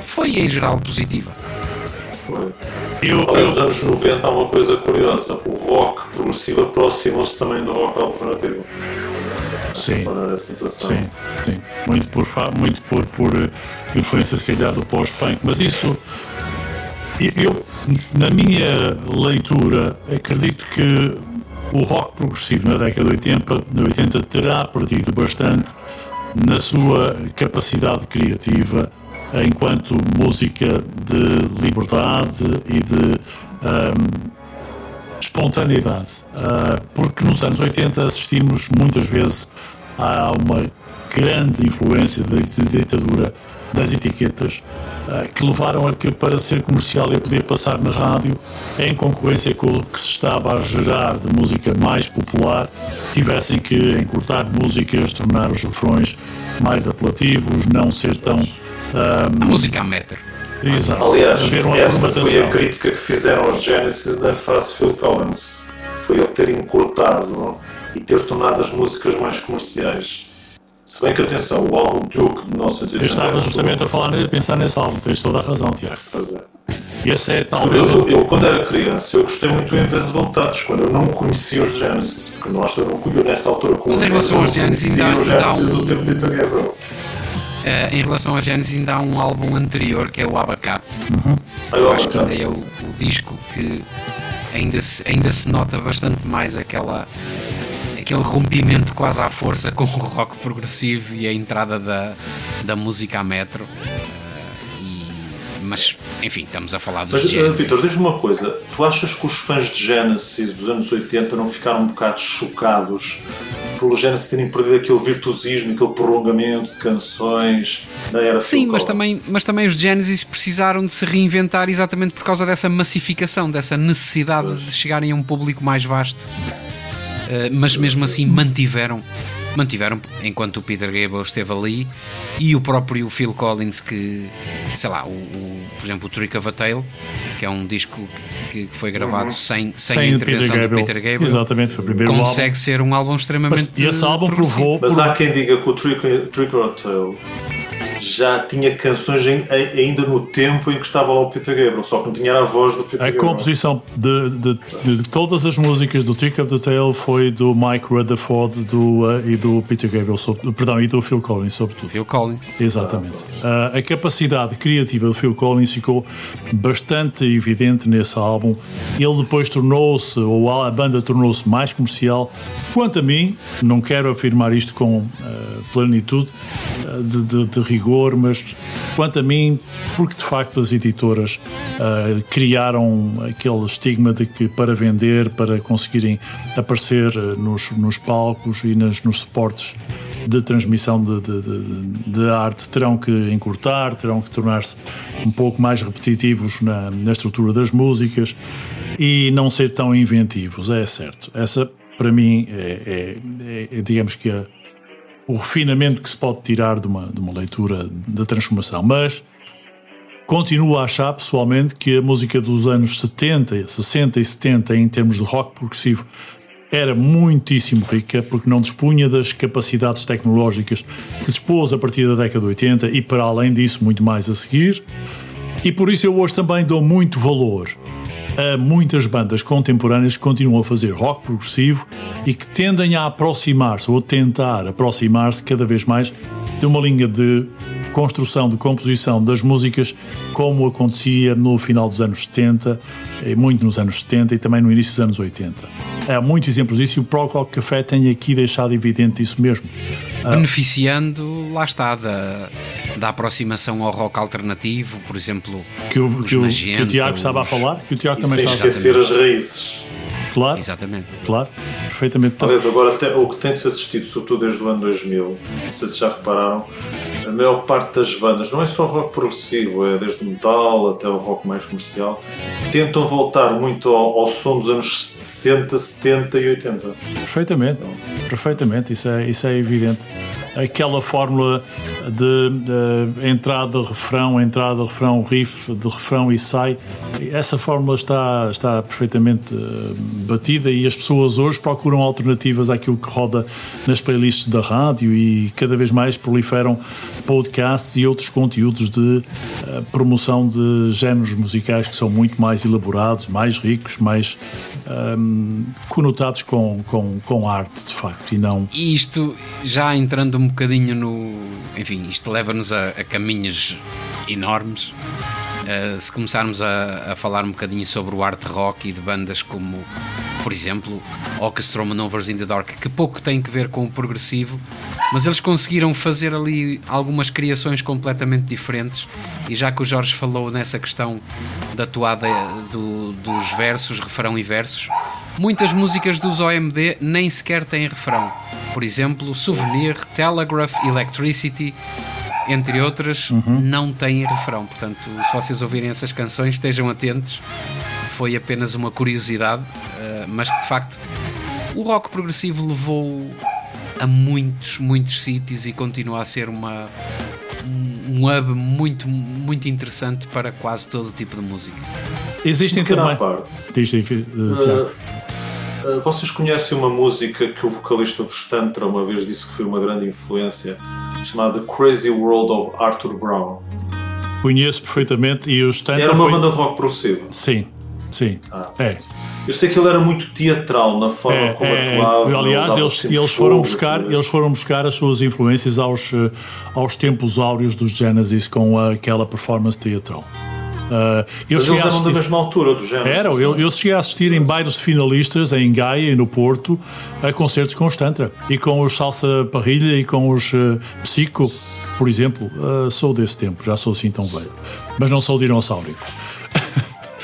foi em geral positiva. Foi. Eu, eu, nos anos 90 há uma coisa curiosa. O rock progressivo aproximou-se também do rock alternativo. sim. Sim, sim. Muito por, muito por, por eh, influência, se calhar, do pós-punk. Mas isso, eu, na minha leitura, acredito que o rock progressivo na década de 80, de 80 terá perdido bastante na sua capacidade criativa enquanto música de liberdade e de ahm, espontaneidade. Ah, porque nos anos 80 assistimos muitas vezes a uma grande influência da ditadura das etiquetas ah, que levaram a que para ser comercial e poder passar na rádio em concorrência com o que se estava a gerar de música mais popular tivessem que encurtar músicas, tornar os refrões mais apelativos, não ser tão A música a metro. exato, Aliás, essa foi a crítica que fizeram aos Genesis da fase Phil Collins. Foi ele ter encurtado e ter tornado as músicas mais comerciais. Se bem que, atenção, o álbum Duke de 1980... Eu estava justamente a falar, a pensar nesse álbum, tens toda a razão, Tiago. Pois é. Esse é talvez Eu, o eu, quando era criança, eu gostei muito do Invisible Touch, quando eu não conhecia os Genesis, porque nós eu não conhecia nessa altura Mas em relação aos Genesis, ainda- há um- do tempo de Gabriel. Eh, em relação a Genesis, ainda há um álbum anterior que é o Abacap. Aí, Eu acho que ainda é o, o disco que ainda se, ainda se nota bastante mais aquela, aquele rompimento quase à força com o rock progressivo e a entrada da, da música a metro. Eh, e- mas, enfim, estamos a falar dos Mas, uh, Genesis. Vitor, diz-me uma coisa. Tu achas que os fãs de Genesis dos anos 80 não ficaram um bocado chocados pelo Genesis terem perdido aquele virtuosismo, aquele prolongamento de canções na era Sim, mas também, mas também os Genesis precisaram de se reinventar exatamente por causa dessa massificação, dessa necessidade de chegarem a um público mais vasto. Uh, mas mesmo assim mantiveram, mantiveram enquanto o Peter Gabriel esteve ali e o próprio Phil Collins que, sei lá, o, o- por exemplo o Trick of a Tale, que é um disco que, que foi gravado sem, sem, a sem o intervenção Peter do Gabriel. Peter Gabriel, Exatamente, foi o primeiro álbum. consegue ser um álbum Mas extremamente esse álbum provou. Mas há quem diga que o Trick, Trick or Tale já tinha canções em- ainda no tempo em que estava lá o Peter Gabriel, só que não tinha a voz do Peter A Gabriel. composição de, de- de todas as músicas do Trick of the Tail foi do Mike Rutherford do, uh, e do Peter Gabriel, sobre- perdão, e do Phil Collins, sobretudo. Phil Collins. Exatamente. Ah, a capacidade criativa do Phil Collins ficou bastante evidente nesse álbum. Ele depois tornou-se, ou a banda tornou-se mais comercial. Quanto a mim, não quero afirmar isto com ah, plenitude ah, de, de- de rigor, mas quanto a mim, porque de facto as editoras ah, criaram aquele estigma de que para vender, para conseguirem aparecer ah, nos, nos palcos e nas, nos suportes de transmissão de, de- de- de arte terão que encurtar, terão que tornar-se um pouco mais repetitivos na, na estrutura das músicas e não ser tão inventivos, é certo. Essa, para mim, é, é- é- é, digamos que a- o refinamento que se pode tirar de uma, de uma leitura da transformação. Mas continuo a achar, pessoalmente, que a música dos anos 70, 60 e 70, em termos de rock progressivo, era muitíssimo rica porque não dispunha das capacidades tecnológicas que dispôs a partir da década de 80 e para além disso muito mais a seguir. E por isso eu hoje também dou muito valor a muitas bandas contemporâneas que continuam a fazer rock progressivo e que tendem a aproximar-se ou tentar aproximar-se cada vez mais de uma linha de construção, de composição das músicas como acontecia no final dos anos 70, e muito nos anos 70 e também no início dos anos 80. Há muitos exemplos disso e o Prog Rock Café tem aqui deixado evidente isso mesmo. Beneficiando, lá está, da, da aproximação ao rock alternativo, por exemplo, Que o, os que que o Tiago estava a os- falar, que o Tiago E também sem estava a esquecer as raízes. Claro, Exatamente. claro, perfeitamente. Aliás, agora até, o que tem-se assistido, sobretudo desde o ano 2000, não sei se já repararam, a maior parte das bandas, não é só rock progressivo, é desde o metal até o rock mais comercial, tentam voltar muito ao, ao som dos anos 60, 70 e 80. Perfeitamente, perfeitamente, isso é, isso é evidente. Aquela fórmula de, entrada, refrão, entrada, refrão, riff, de refrão e sai, essa fórmula está, está perfeitamente eh, batida e as pessoas hoje procuram alternativas àquilo que roda nas playlists da rádio e cada vez mais proliferam podcasts e outros conteúdos de eh, promoção de géneros musicais que são muito mais elaborados, mais ricos, mais ehm, conotados com, com, com arte, de facto, e não. E isto, já entrando um bocadinho no. Enfim, isto leva-nos a, a caminhos enormes. Uh, se começarmos a, a falar um bocadinho sobre o art rock e de bandas como, por exemplo, Orchestra Manovers in the Dark, que pouco tem que ver com o progressivo, mas eles conseguiram fazer ali algumas criações completamente diferentes. E já que o Jorge falou nessa questão da toada do- dos versos, refrão e versos, muitas músicas dos OMD nem sequer têm refrão. Por exemplo, Souvenir, Telegraph, Electricity, entre outras, não têm refrão. Portanto, se vocês ouvirem essas canções, estejam atentos. Foi apenas uma curiosidade, eh, mas que de facto o rock progressivo levou a muitos, muitos sítios e continua a ser uma um hub muito, muito interessante para quase todo tipo de música. Existem também. parte. Diz, uh, vocês conhecem uma música que o vocalista dos Tantra uma vez disse que foi uma grande influência, chamada Crazy World of Arthur Brown. Conheço perfeitamente e os Tantra Era uma foi- banda de rock progressivo. Sim, sim. Ah. É. Eu sei que ele era muito teatral na forma É, como é, atuava. aliás, eles, eles foram fogo, buscar, eles foram buscar as suas influências aos, eh, aos tempos áureos dos Genesis com aquela performance teatral. Ah, eu Mas cheguei eles a eram da assistir, mesma altura do género. era, eu, eu cheguei a assistir em bailes de finalistas em Gaia e no Porto a concertos com os Tantra e com os Salsa Parrilha e com os eh, Psico, por exemplo. Ah, sou desse tempo, já sou assim tão velho, mas não sou dinossaurico.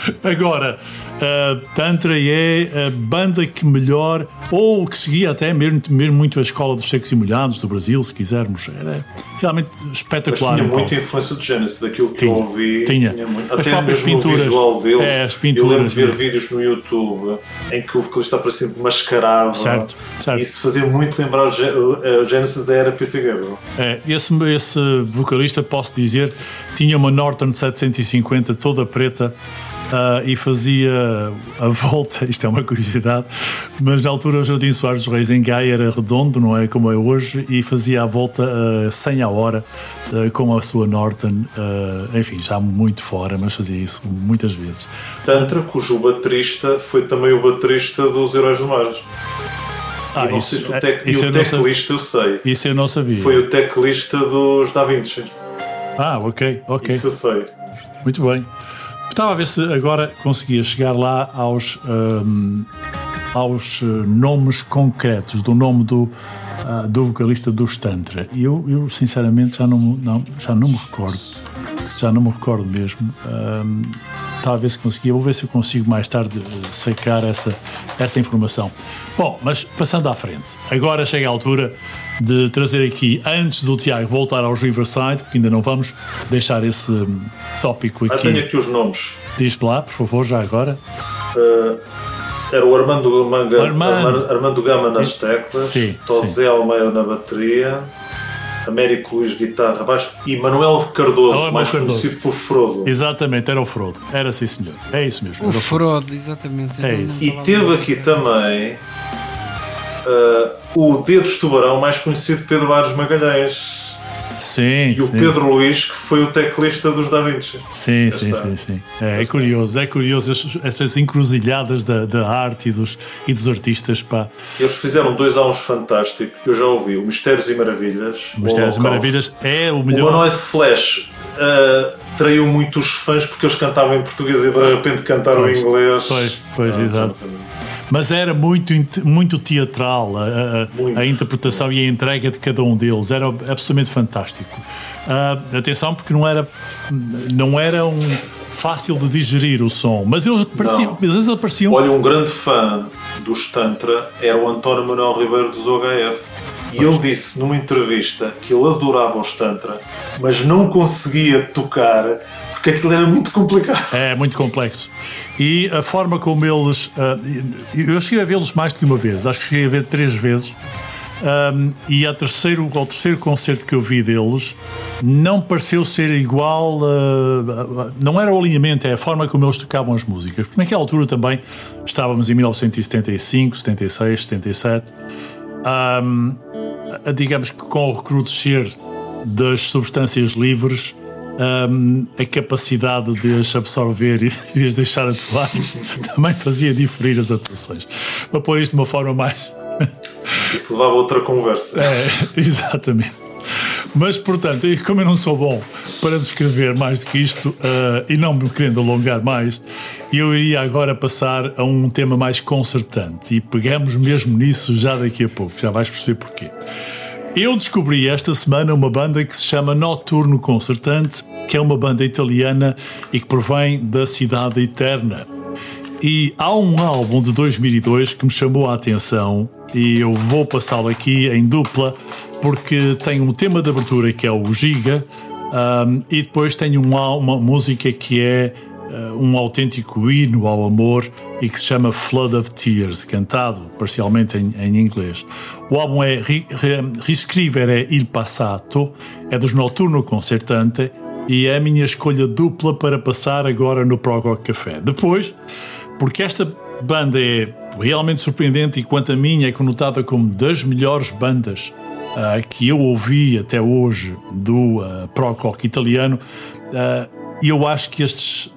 Agora, a Tantra é a banda que melhor, ou que seguia até mesmo, mesmo muito a escola dos secos e molhados do Brasil, se quisermos. Era realmente Mas espetacular. tinha então. muita influência do Genesis, daquilo que Tinha, eu ouvi. tinha. muito. As Até próprias pinturas. visual deles. É, as eu pinturas, lembro de ver vídeos no YouTube em que o vocalista sempre mascarado. Certo, certo. Isso fazia muito lembrar o Genesis da era Peter Gabriel. É, esse, esse vocalista, posso dizer, tinha uma Norton 750 toda preta ah, e fazia a volta, isto é uma curiosidade, mas na altura o Jardim Soares dos Reis em Gaia era redondo, não é como é hoje, e fazia a volta a 100 a hora ah, com a sua Norton, ah, enfim, já muito fora, mas fazia isso muitas vezes. Tantra, cujo baterista foi também o baterista dos Heróis do Mar. Ah, e se o, é- tec- isso o teclista eu sei. Isso eu não sabia. Foi o teclista dos Da Vinci. Ah, ok, ok. Isso eu sei. Muito bem. Estava a ver se agora conseguia chegar lá aos, hum, aos eh, nomes concretos do nome do, ah, do vocalista dos Tantra. Eu, eu sinceramente já não, não, já não me recordo. Já não me recordo mesmo. Hum, estava a ver se conseguia. Vou ver se eu consigo mais tarde eh, sacar essa, essa informação. Bom, mas passando à frente. Agora chega a altura de trazer aqui, antes do Tiago voltar aos Riverside, porque ainda não vamos deixar esse hum, tópico Ah, aqui. tenho aqui os nomes. Diz lá, por favor, já agora. Uh, era o Armando, Manga, Armando. Armando. Gama nas teclas, Sim, Tosé Almeida na bateria, Américo Luís guitarra baixo e Manuel Cardoso, Manuel mais Cardoso. conhecido por Frodo. Exatamente, era o Frodo. Era sim, senhor. É isso mesmo. O Frodo. Frodo, exatamente. É isso. E teve aqui também ah, o Dedos de Tubarão, mais conhecido Pedro Ares Magalhães. Sim, E o sim. Pedro Luís, que foi o teclista dos Da Vinci. Sim, sim, sim, sim. É, é curioso, é curioso essas, encruzilhadas da, da arte e dos, e dos artistas, pá. Eles fizeram dois álbuns fantásticos que eu já ouvi: o Mistérios e Maravilhas. o Mistérios e. Maravilhas é o O melhor. Humanoid Flash ah, traiu muito os fãs porque eles cantavam em português e de repente cantaram Pois, em inglês. pois, pois, Ah, exato. exatamente. Mas era muito, muito teatral a, a- a interpretação e a entrega de cada um deles. Era absolutamente fantástico. Ah, atenção, porque não era, não era um fácil de digerir o som, mas eles pareciam, às vezes eles pareciam. Olha, um grande fã dos Tantra era o António Manuel Ribeiro dos OHF. E ele disse numa entrevista que ele adorava os Tantra, mas não conseguia tocar porque aquilo era muito complicado. É muito complexo. E a forma como eles. ah, eu cheguei a vê-los mais do que uma vez, acho que cheguei a ver três vezes. Ahm, e a terceiro, ao terceiro concerto que eu vi deles, não pareceu ser igual. ah, não era o alinhamento, é a forma como eles tocavam as músicas. Porque naquela altura também estávamos em 1975, 76, 77. Ahm, a- digamos que com o recrudescer das substâncias livres, hum, a capacidade de as absorver e de as deixar atuar também fazia diferir as atuações. Para pôr isto de uma forma mais. Isso levava a outra conversa. É, exatamente. Mas, portanto, como eu não sou bom para descrever mais do que isto ah, e não me querendo alongar mais, eu iria agora passar a um tema mais concertante e pegamos mesmo nisso já daqui a pouco, já vais perceber porquê. Eu descobri esta semana uma banda que se chama Noturno Concertante, que é uma banda italiana e que provém da Cidade Eterna. E há um álbum de 2002 que me chamou a atenção e eu vou passá-lo aqui em dupla porque tem um tema de abertura que é o Giga um, e depois tem um á- uma música que é uh, um autêntico hino ao amor e que se chama Flood of Tears, cantado parcialmente em, em inglês. O álbum é Ri- Ri- Riscrivere il Passato, é dos Noturno Concertante e é a minha escolha dupla para passar agora no Prog Café. Depois, porque esta banda é realmente surpreendente e quanto a mim é conotada como das melhores bandas ah, que eu ouvi até hoje do uh, prog rock italiano e eu acho que estes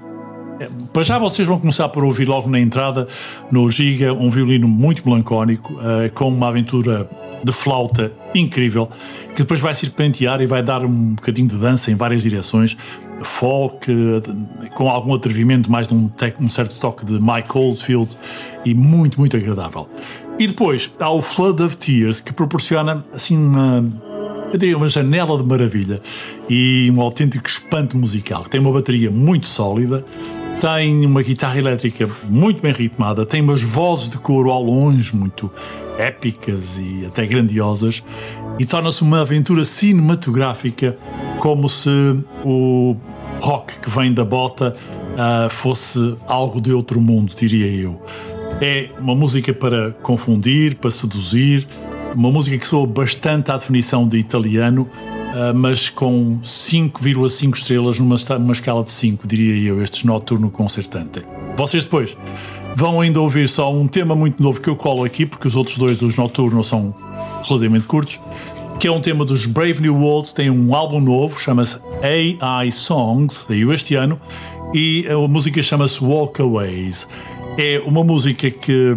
para já vocês vão começar por ouvir logo na entrada no Giga um violino muito melancónico ah, com uma aventura de flauta incrível que depois vai serpentear e vai dar um bocadinho de dança em várias direções folk eh, com algum atrevimento mais de um, um certo toque de Mike Oldfield e muito, muito agradável e depois há o Flood of Tears que proporciona assim uma diria uma janela de maravilha e um autêntico espanto musical. Tem uma bateria muito sólida, tem uma guitarra elétrica muito bem ritmada, tem umas vozes de coro ao longe muito épicas e até grandiosas e torna-se uma aventura cinematográfica como se o rock que vem da bota ah, fosse algo de outro mundo, diria eu. É uma música para confundir, para seduzir, uma música que soa bastante à definição de italiano, mas com 5,5 estrelas numa, escala de 5, diria eu, estes Noturno Concertante. Vocês depois vão ainda ouvir só um tema muito novo que eu colo aqui, porque os outros dois dos Noturno são relativamente curtos, que é um tema dos Brave New World, tem um álbum novo, chama-se AI Songs, saiu este ano, e a música chama-se Walkaways. É uma música que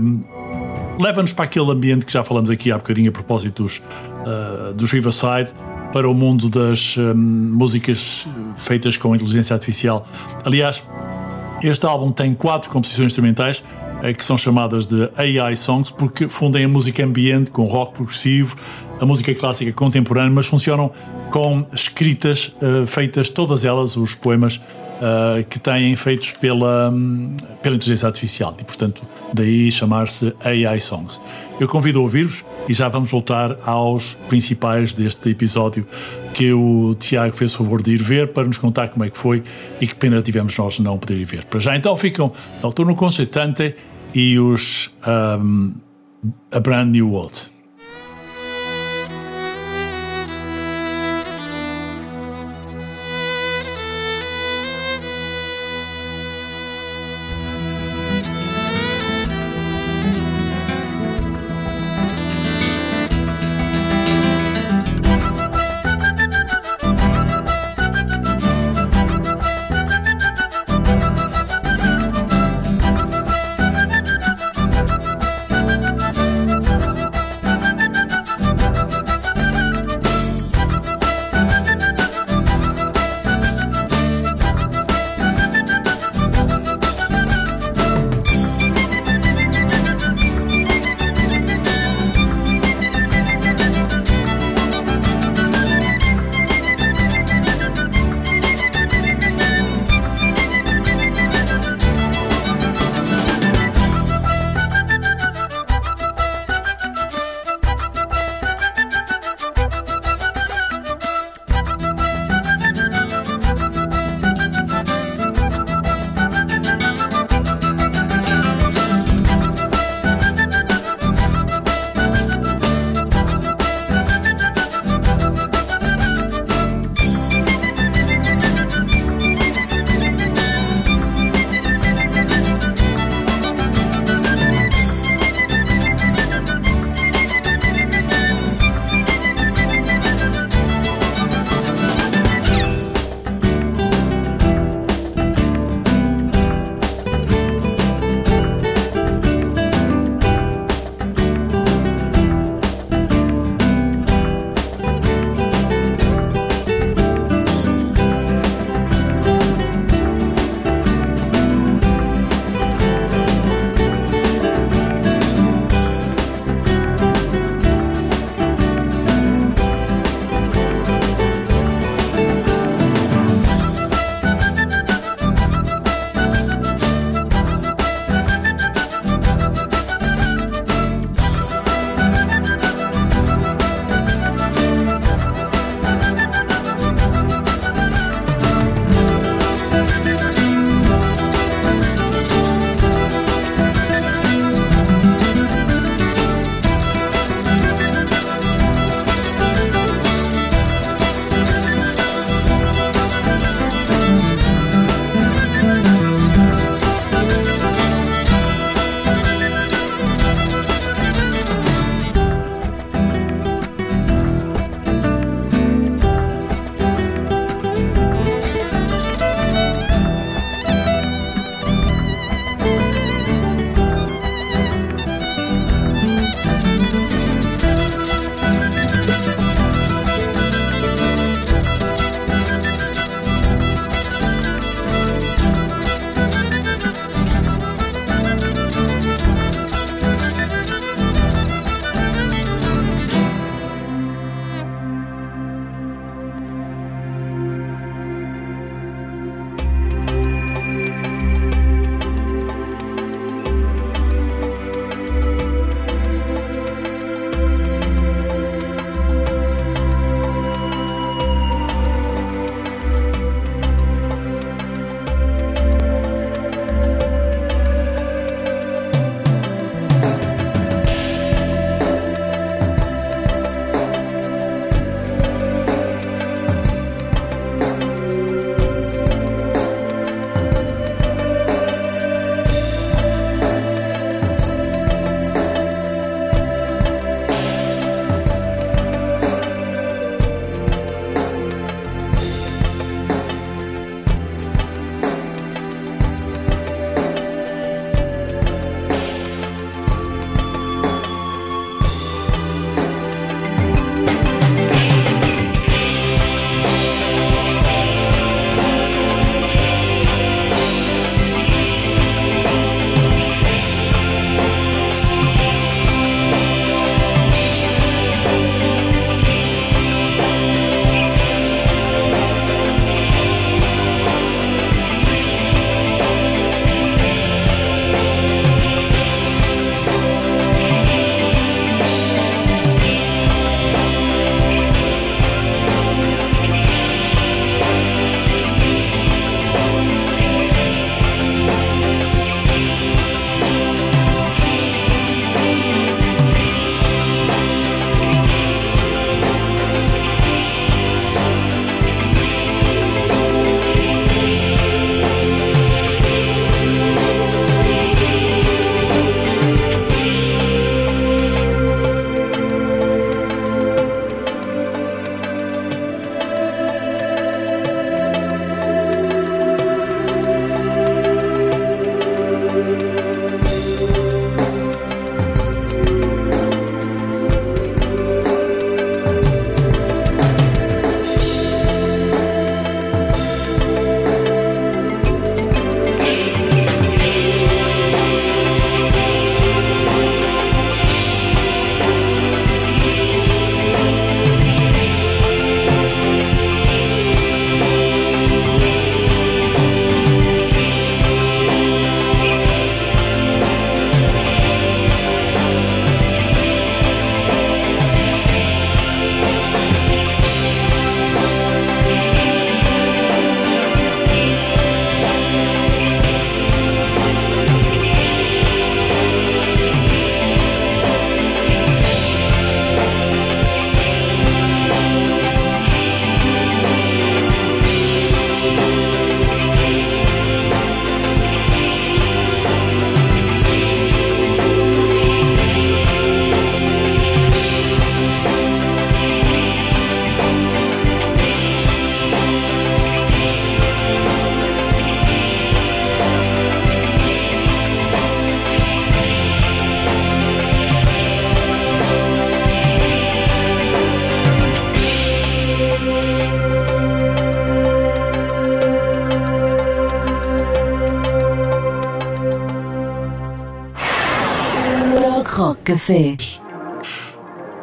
leva-nos para aquele ambiente que já falamos aqui há bocadinho a propósito dos, ah, dos Riverside, para o mundo das hum, músicas feitas com inteligência artificial. Aliás, este álbum tem quatro composições instrumentais eh, que são chamadas de AI Songs porque fundem a música ambiente com rock progressivo, a música clássica contemporânea, mas funcionam com escritas eh, feitas, todas elas, os poemas eh, que têm feitos pela, hum, pela inteligência artificial e, portanto, daí chamar-se AI Songs. Eu convido a ouvir-vos e já vamos voltar aos principais deste episódio que o Tiago fez o favor de ir ver para nos contar como é que foi e que pena tivemos nós não poder ir ver. Para já então ficam Noturno Concertante e os um, A Brand New World.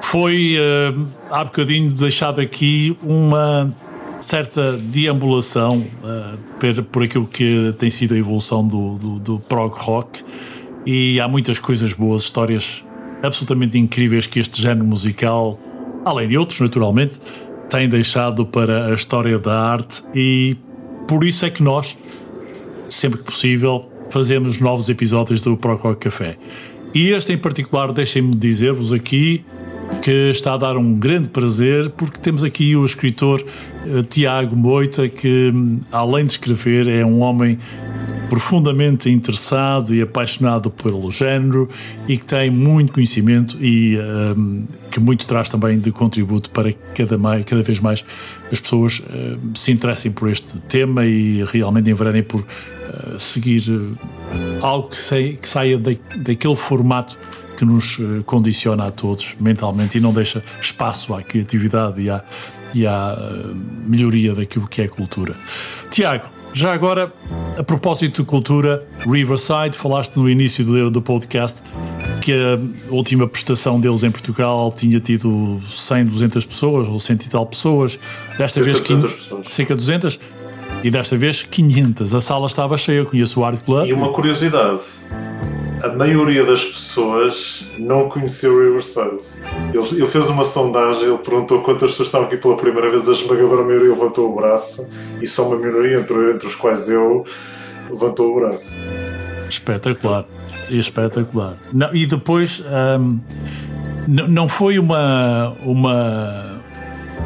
Foi eh, há bocadinho deixado aqui uma certa deambulação eh, per- por aquilo que tem sido a evolução do, do, do prog rock. E há muitas coisas boas, histórias absolutamente incríveis que este género musical, além de outros naturalmente, tem deixado para a história da arte. E por isso é que nós sempre que possível, fazemos novos episódios do Proco Café. E este em particular, deixem-me dizer-vos aqui que está a dar um grande prazer, porque temos aqui o escritor eh, Tiago Moita, que hum, além de escrever, é um homem profundamente interessado e apaixonado pelo género e que tem muito conhecimento e hum, que muito traz também de contributo para que cada, mai- cada vez mais as pessoas hum, se interessem por este tema e realmente enveredem por uh, seguir uh, algo que, sai- que saia da- daquele formato que nos uh, condiciona a todos mentalmente e não deixa espaço à criatividade e à, e à uh, melhoria daquilo que é cultura. Tiago, já agora, a propósito de cultura, Riverside, falaste no início do, do podcast que a última prestação deles em Portugal tinha tido 100, 200 pessoas ou 100 e tal pessoas. Desta Cerca vez, de 200 quin- pessoas. cerca de 200 e desta vez 500. A sala estava cheia. Eu conheço o Art Club. E uma curiosidade: a maioria das pessoas não conheceu o Riverside. Ele, ele fez uma sondagem, ele perguntou quantas pessoas estavam aqui pela primeira vez, a esmagadora maioria levantou o braço, e só uma minoria, entre, entre os quais eu, levantou o braço. Espetacular. Espetacular. Não, e depois hum, não foi uma, uma.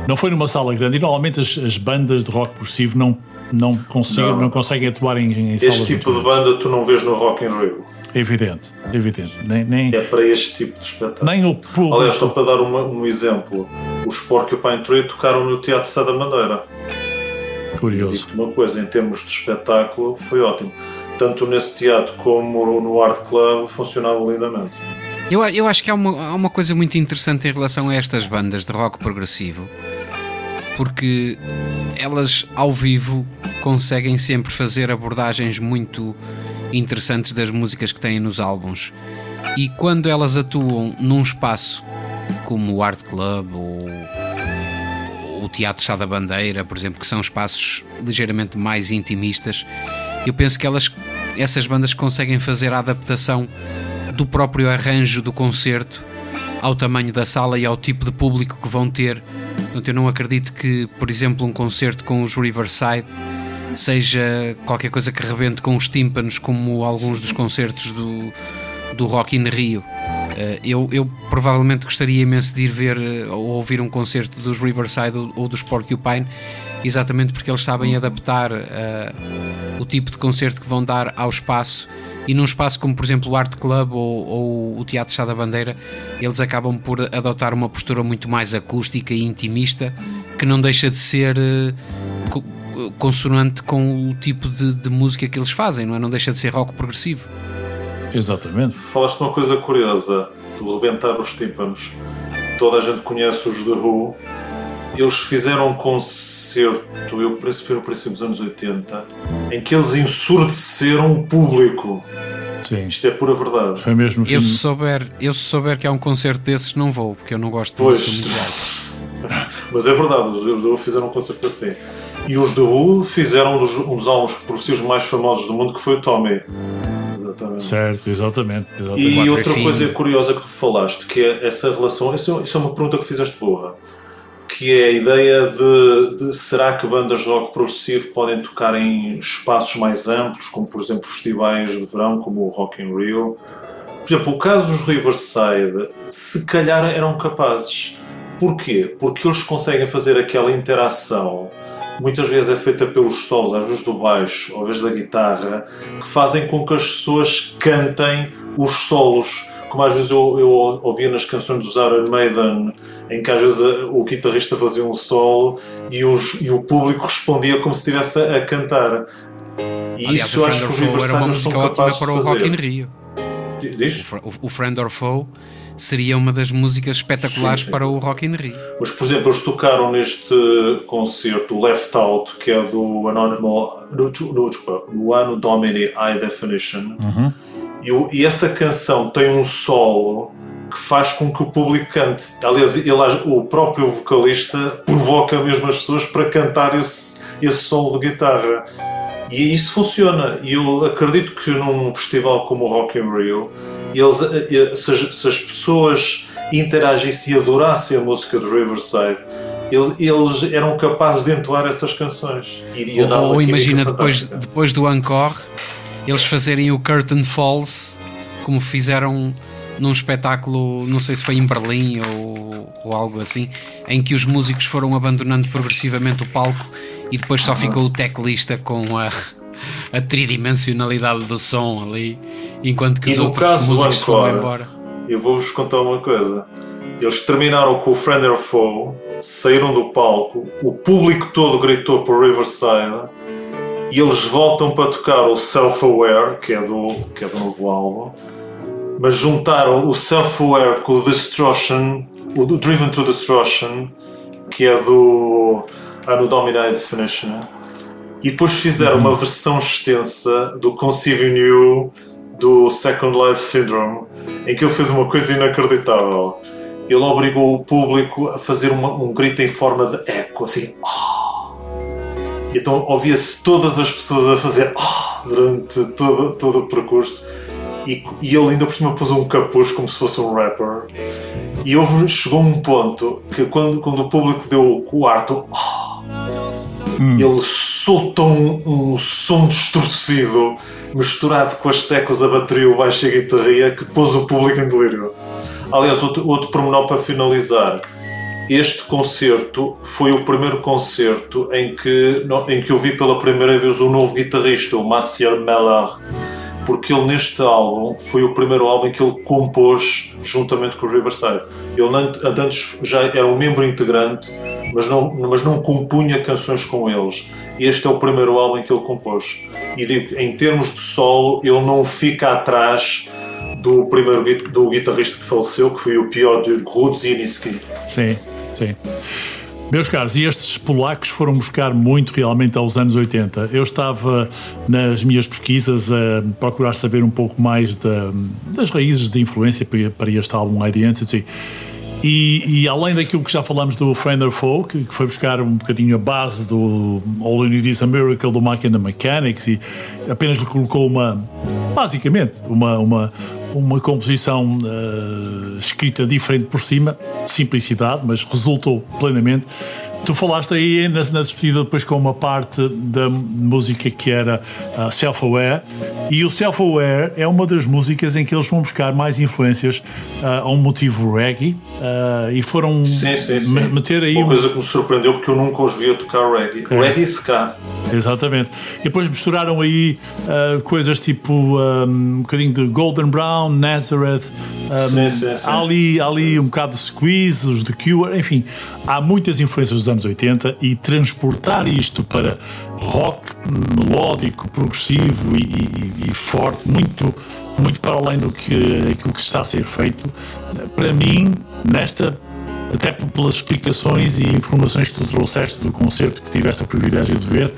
Não foi numa sala grande. E normalmente as, as bandas de rock progressivo não, não, conseguem, não. Não. conseguem atuar em, em salas. Este tipo de banda tu não vês no Rock in Rio. É evidente, é evidente. Nem, nem, É para este tipo de espetáculo. nem o público. Aliás, só para dar uma- um exemplo, os Porcupine Tree tocaram no Teatro Sá da Madeira. Curioso. Uma coisa, em termos de espetáculo, foi ótimo. Tanto nesse teatro como no Art Club funcionava lindamente. Eu, eu acho que há uma, há uma coisa muito interessante em relação a estas bandas de rock progressivo, porque elas ao vivo conseguem sempre fazer abordagens muito interessantes das músicas que têm nos álbuns. E quando elas atuam num espaço como o Art Club ou o Teatro Sá da Bandeira, por exemplo, que são espaços ligeiramente mais intimistas, eu penso que elas, essas bandas conseguem fazer a adaptação do próprio arranjo do concerto ao tamanho da sala e ao tipo de público que vão ter. Portanto, eu não acredito que, por exemplo, um concerto com os Riverside seja qualquer coisa que rebente com os tímpanos, como alguns dos concertos do, do Rock in Rio. Eh, Eu, eu provavelmente gostaria imenso de ir ver eh, ou ouvir um concerto dos Riverside ou, ou dos Porcupine, exatamente porque eles sabem adaptar eh, o tipo de concerto que vão dar ao espaço. E num espaço como, por exemplo, o Art Club ou, ou o Teatro Chá da Bandeira, eles acabam por adotar uma postura muito mais acústica e intimista, que não deixa de ser eh, co- consonante com o tipo de, de música que eles fazem, não é? Não deixa de ser rock progressivo. Exatamente. Falaste uma coisa curiosa do rebentar os tímpanos. Toda a gente conhece os The Who. Eles fizeram um concerto, eu penso que foi no princípio dos anos 80, em que eles ensurdeceram o público. Sim. Isto é pura verdade. Foi mesmo Eu se souber, eu se souber que há um concerto desses, não vou, porque eu não gosto de Pois. alta. Mas é verdade, os os The Who fizeram um concerto assim. E os The Who fizeram um dos, um dos álbuns progressivos mais famosos do mundo, que foi o Tommy. Exatamente. Certo, exatamente. exatamente. E outra é coisa curiosa que tu falaste, que é essa relação, isso, isso é uma pergunta que fizeste boa, que é a ideia de, de será que bandas de rock progressivo podem tocar em espaços mais amplos, como por exemplo festivais de verão, como o Rock in Rio. Por exemplo, o caso dos Riverside, se calhar eram capazes. Porquê? Porque eles conseguem fazer aquela interação muitas vezes é feita pelos solos, às vezes do baixo, às vezes da guitarra, que fazem com que as pessoas cantem os solos. Como às vezes eu, eu ouvia nas canções dos Iron Maiden, em que às vezes o guitarrista fazia um solo e, os- e o público respondia como se estivesse a, a cantar. E Aliás, isso o eu acho Friend que or os Riverside são música ótima capazes de para o Rock in fazer. Rio. Diz? O, o Friend or Foe seria uma das músicas espetaculares Sim, sim. para o Rock in Rio. Mas, por exemplo, eles tocaram neste concerto o Left Out, que é do Anonymous, no, no, desculpa, no Anno Domini High Definition. Uhum. E, e essa canção tem um solo que faz com que o público cante. Aliás, ele, o próprio vocalista provoca mesmo as pessoas para cantar esse, esse solo de guitarra. E isso funciona. E eu acredito que num festival como o Rock in Rio, eles, eh, se, as, se as pessoas interagissem e adorassem a música do Riverside, eles, eles eram capazes de entoar essas canções. Iria Ou, ou imagina depois, fantástica. depois do encore eles fazerem o Curtain Falls como fizeram num espetáculo, não sei se foi em Berlim ou, ou algo assim, em que os músicos foram abandonando progressivamente o palco e depois só ficou o teclista com a, a tridimensionalidade do som ali, enquanto que E os outros músicos foram embora. Eu vou-vos contar uma coisa. Eles terminaram com o Friend or Foe, saíram do palco, o público todo gritou por Riverside e eles voltam para tocar o Self-Aware, que, é do, que é do novo álbum, mas juntaram o Self-Aware com o Destruction, o Driven to Destruction, que é do Ano Domini Definition, e depois fizeram uma versão extensa do Conceiving You do Second Life Syndrome, em que ele fez uma coisa inacreditável. Ele obrigou o público a fazer uma- um grito em forma de eco, assim. "Ah". Então ouvia-se todas as pessoas a fazer "Ah", durante todo, todo o percurso. E, e ele ainda por cima pôs um capuz como se fosse um rapper. E houve, chegou um ponto que quando, quando o público deu o quarto, "Ah", ele soltou um, um som distorcido misturado com as teclas da bateria, o baixo e a guitarria que pôs o público em delírio. Aliás, outro, outro pormenor para finalizar. Este concerto foi o primeiro concerto em que, em que eu vi pela primeira vez o novo guitarrista, o Maciel Mellard, porque ele neste álbum foi o primeiro álbum que ele compôs juntamente com o Riverside. Ele antes já era um membro integrante, mas não, mas não compunha canções com eles. Este é o primeiro álbum que ele compôs. E digo, em termos de solo, ele não fica atrás do primeiro do guitarrista que faleceu, que foi o Piotr Grudzinski. Sim, sim. Meus caros, e estes polacos foram buscar muito realmente aos anos 80. Eu estava nas minhas pesquisas a procurar saber um pouco mais da- das raízes de influência para, este álbum Identity. E, e além daquilo que já falamos do Friend or Foe, que, foi buscar um bocadinho a base do All You Need Is a Miracle do Machina Mechanics e apenas lhe colocou uma, basicamente, uma, uma, uma composição eh, escrita diferente por cima, simplicidade, mas resultou plenamente. Tu falaste aí na, na despedida depois com uma parte da música que era ah, Self-Aware e o Self-Aware é uma das músicas em que eles vão buscar mais influências ah, a um motivo reggae ah, e foram Sim, sim, sim. me- meter aí Uma um- coisa que me surpreendeu porque eu nunca os via tocar reggae. É. Reggae ska. Exatamente. E depois misturaram aí coisas tipo ah, um bocadinho de Golden Brown, Nazareth. ah, Sim, sim, sim. Há ali, ali um bocado de Squeeze, os The Cure, enfim, há muitas influências dos anos 80 e transportar isto para rock melódico, progressivo e, e- e forte, muito, muito para além do que que está a ser feito, para mim, nesta até pelas explicações e informações que tu trouxeste do concerto que tiveste o privilégio de ver,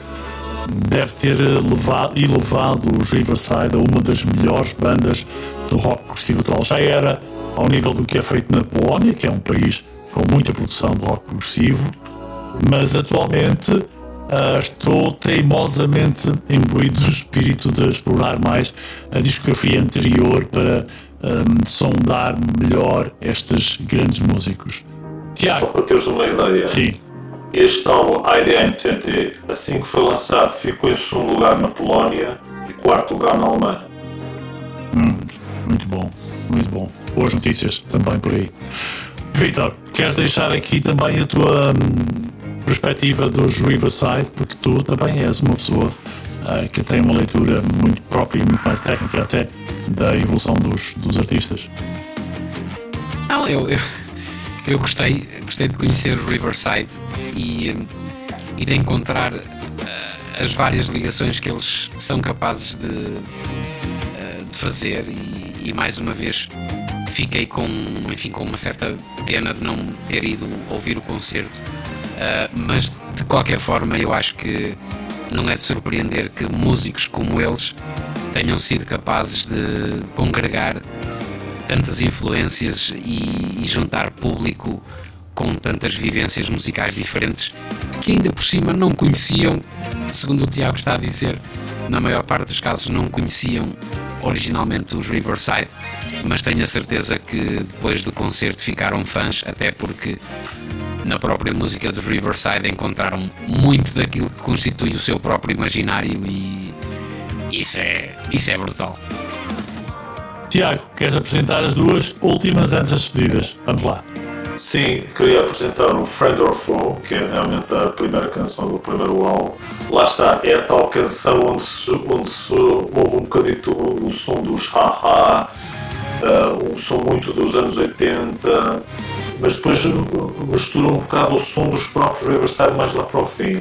deve ter eh, levado, elevado os Riverside a uma das melhores bandas do rock progressivo atual. Já era ao nível do que é feito na Polónia, que é um país com muita produção de rock progressivo, mas atualmente ah, estou teimosamente imbuído do espírito de explorar mais a discografia anterior para ah, sondar melhor estes grandes músicos. Só Tiago, para teres uma ideia. sim, Este álbum, IDM-TT, assim que foi lançado, ficou em segundo lugar na Polónia e quarto lugar na Alemanha. muito bom, muito bom. Boas notícias também por aí. Vitor, queres deixar aqui também a tua hum, perspectiva dos Riverside, porque tu também és uma pessoa ah, que tem uma leitura muito própria e muito mais técnica até da evolução dos, dos artistas. Não, eu, eu, eu gostei, gostei de conhecer o Riverside e, hum, e de encontrar ah, as várias ligações que eles são capazes de, ah, de fazer e, e mais uma vez fiquei com, enfim, com uma certa pena de não ter ido ouvir o concerto, Ah, mas de qualquer forma eu acho que não é de surpreender que músicos como eles tenham sido capazes de congregar tantas influências e, e juntar público com tantas vivências musicais diferentes que ainda por cima não conheciam, segundo o Tiago está a dizer, na maior parte dos casos não conheciam originalmente os Riverside, mas tenho a certeza que depois do concerto ficaram fãs, até porque na própria música dos Riverside encontraram muito daquilo que constitui o seu próprio imaginário e isso é, isso é brutal. Tiago, queres apresentar as duas últimas antes das despedidas? Vamos lá. Sim, queria apresentar o Friend or Foe, que é realmente a primeira canção do primeiro álbum. Lá está, é a tal canção onde se, onde se ouve um bocadito o som dos haha, uh, um som muito dos anos 80, mas depois mistura um bocado o som dos próprios Riverside mais lá para o fim.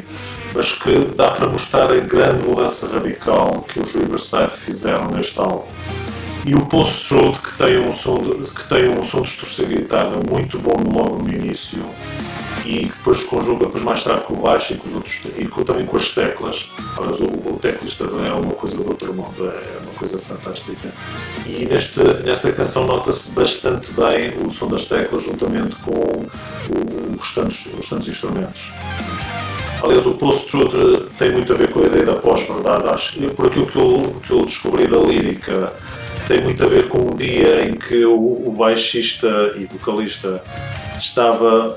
Mas que dá para mostrar a grande mudança radical que os Riverside fizeram neste álbum e o Post Truth que tem um som de, que tem um som de guitarra muito bom logo no início e que depois conjuga depois mais tarde com o baixo e com os outros e com, também com as teclas. Aliás o, o teclista é uma coisa do outro mundo é uma coisa fantástica. E neste, nesta canção nota-se bastante bem o som das teclas juntamente com o, os, tantos, os tantos instrumentos. Aliás, o post-truth tem muito a ver com a ideia da pós-verdade. Acho que por aquilo que eu, que eu descobri da lírica, tem muito a ver com o dia em que o, o baixista e vocalista estava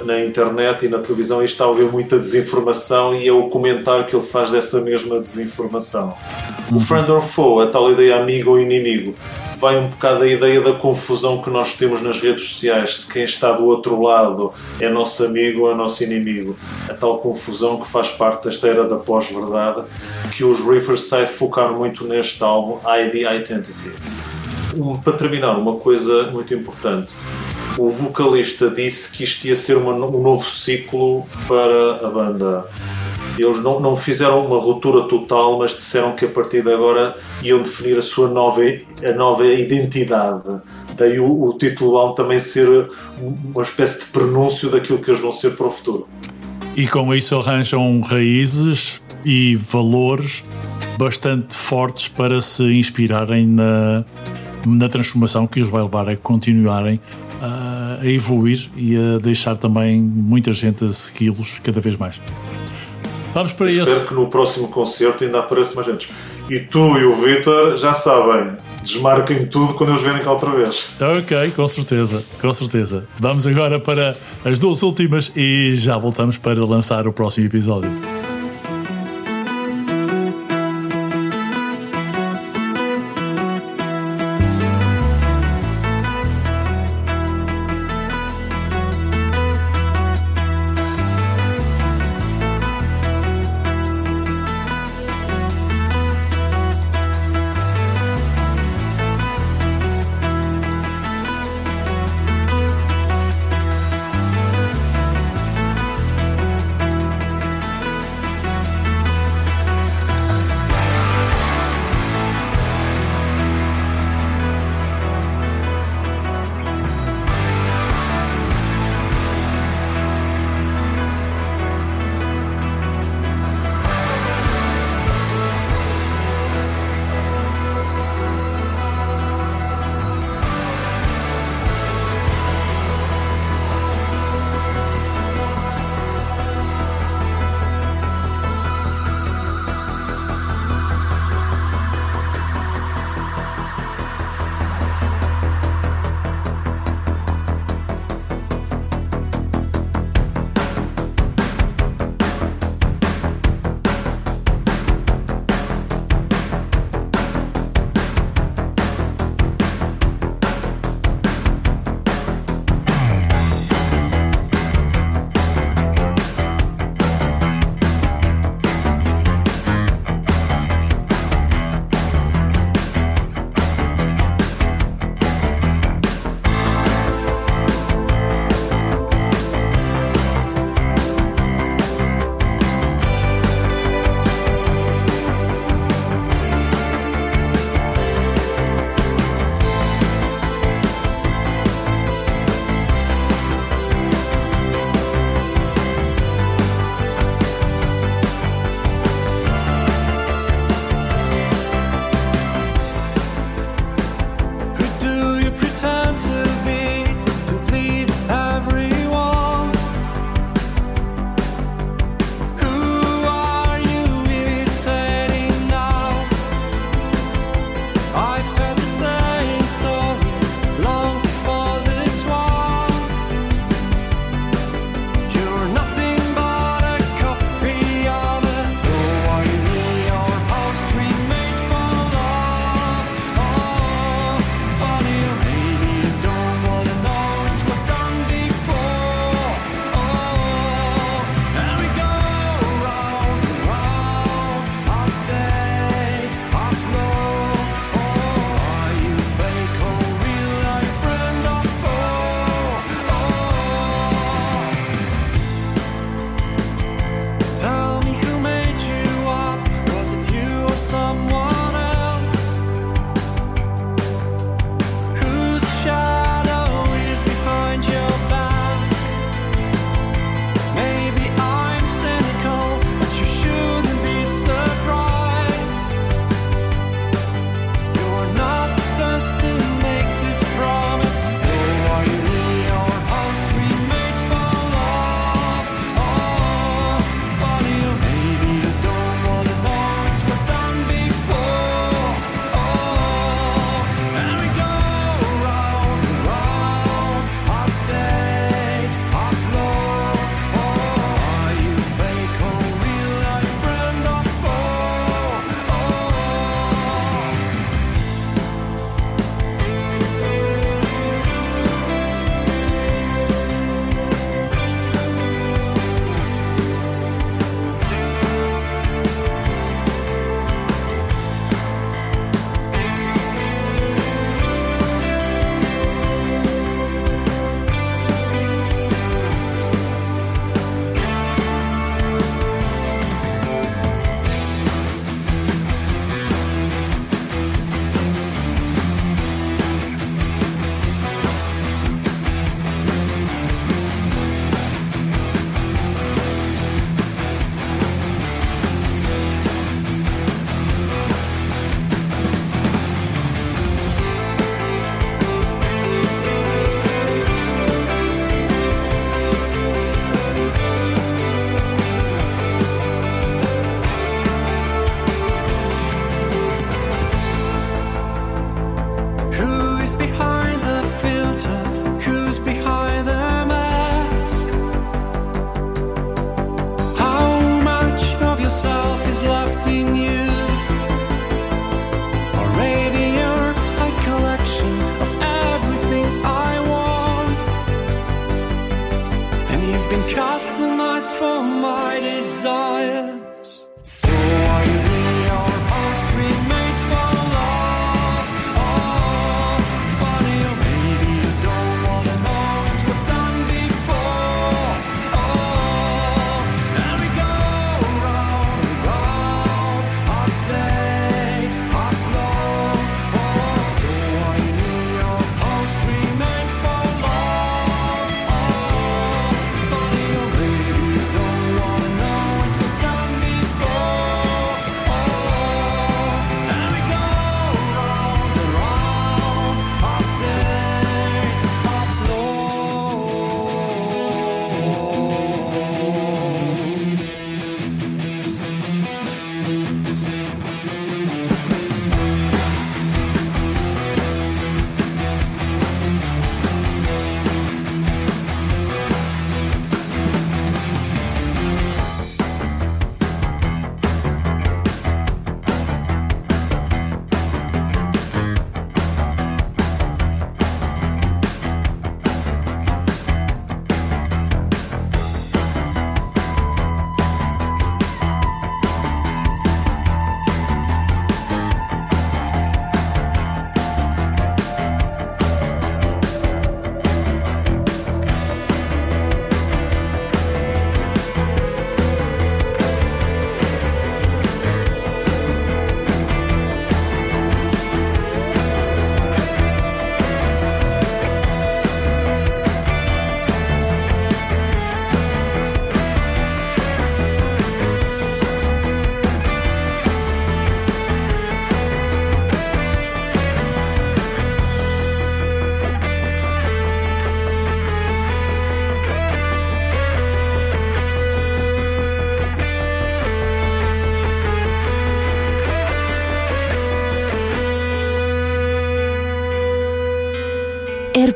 uh, na internet e na televisão e estava a ver muita desinformação e é o comentário que ele faz dessa mesma desinformação. O friend or foe, a tal ideia amigo ou inimigo, vai um bocado a ideia da confusão que nós temos nas redes sociais, se quem está do outro lado é nosso amigo ou é nosso inimigo. A tal confusão que faz parte desta era da pós-verdade, que os Riverside focaram muito neste álbum, ID Identity. Um, para terminar, uma coisa muito importante. O vocalista disse que isto ia ser uma, um novo ciclo para a banda. Eles não, não fizeram uma ruptura total, mas disseram que a partir de agora iam definir a sua nova, a nova identidade. Daí o, o título álbum também ser uma espécie de prenúncio daquilo que eles vão ser para o futuro. E com isso arranjam raízes e valores bastante fortes para se inspirarem na, na transformação que os vai levar a continuarem a, a evoluir e a deixar também muita gente a segui-los cada vez mais. Vamos para Espero esse. que no próximo concerto ainda apareça mais gente. E tu e o Vitor já sabem, desmarquem tudo quando eles vierem cá outra vez. Ok, com certeza, com certeza. Vamos agora para as duas últimas e já voltamos para lançar o próximo episódio.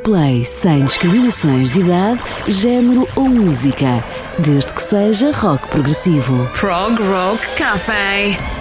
play sem discriminações de idade, género ou música, desde que seja rock progressivo. Prog Rock Café.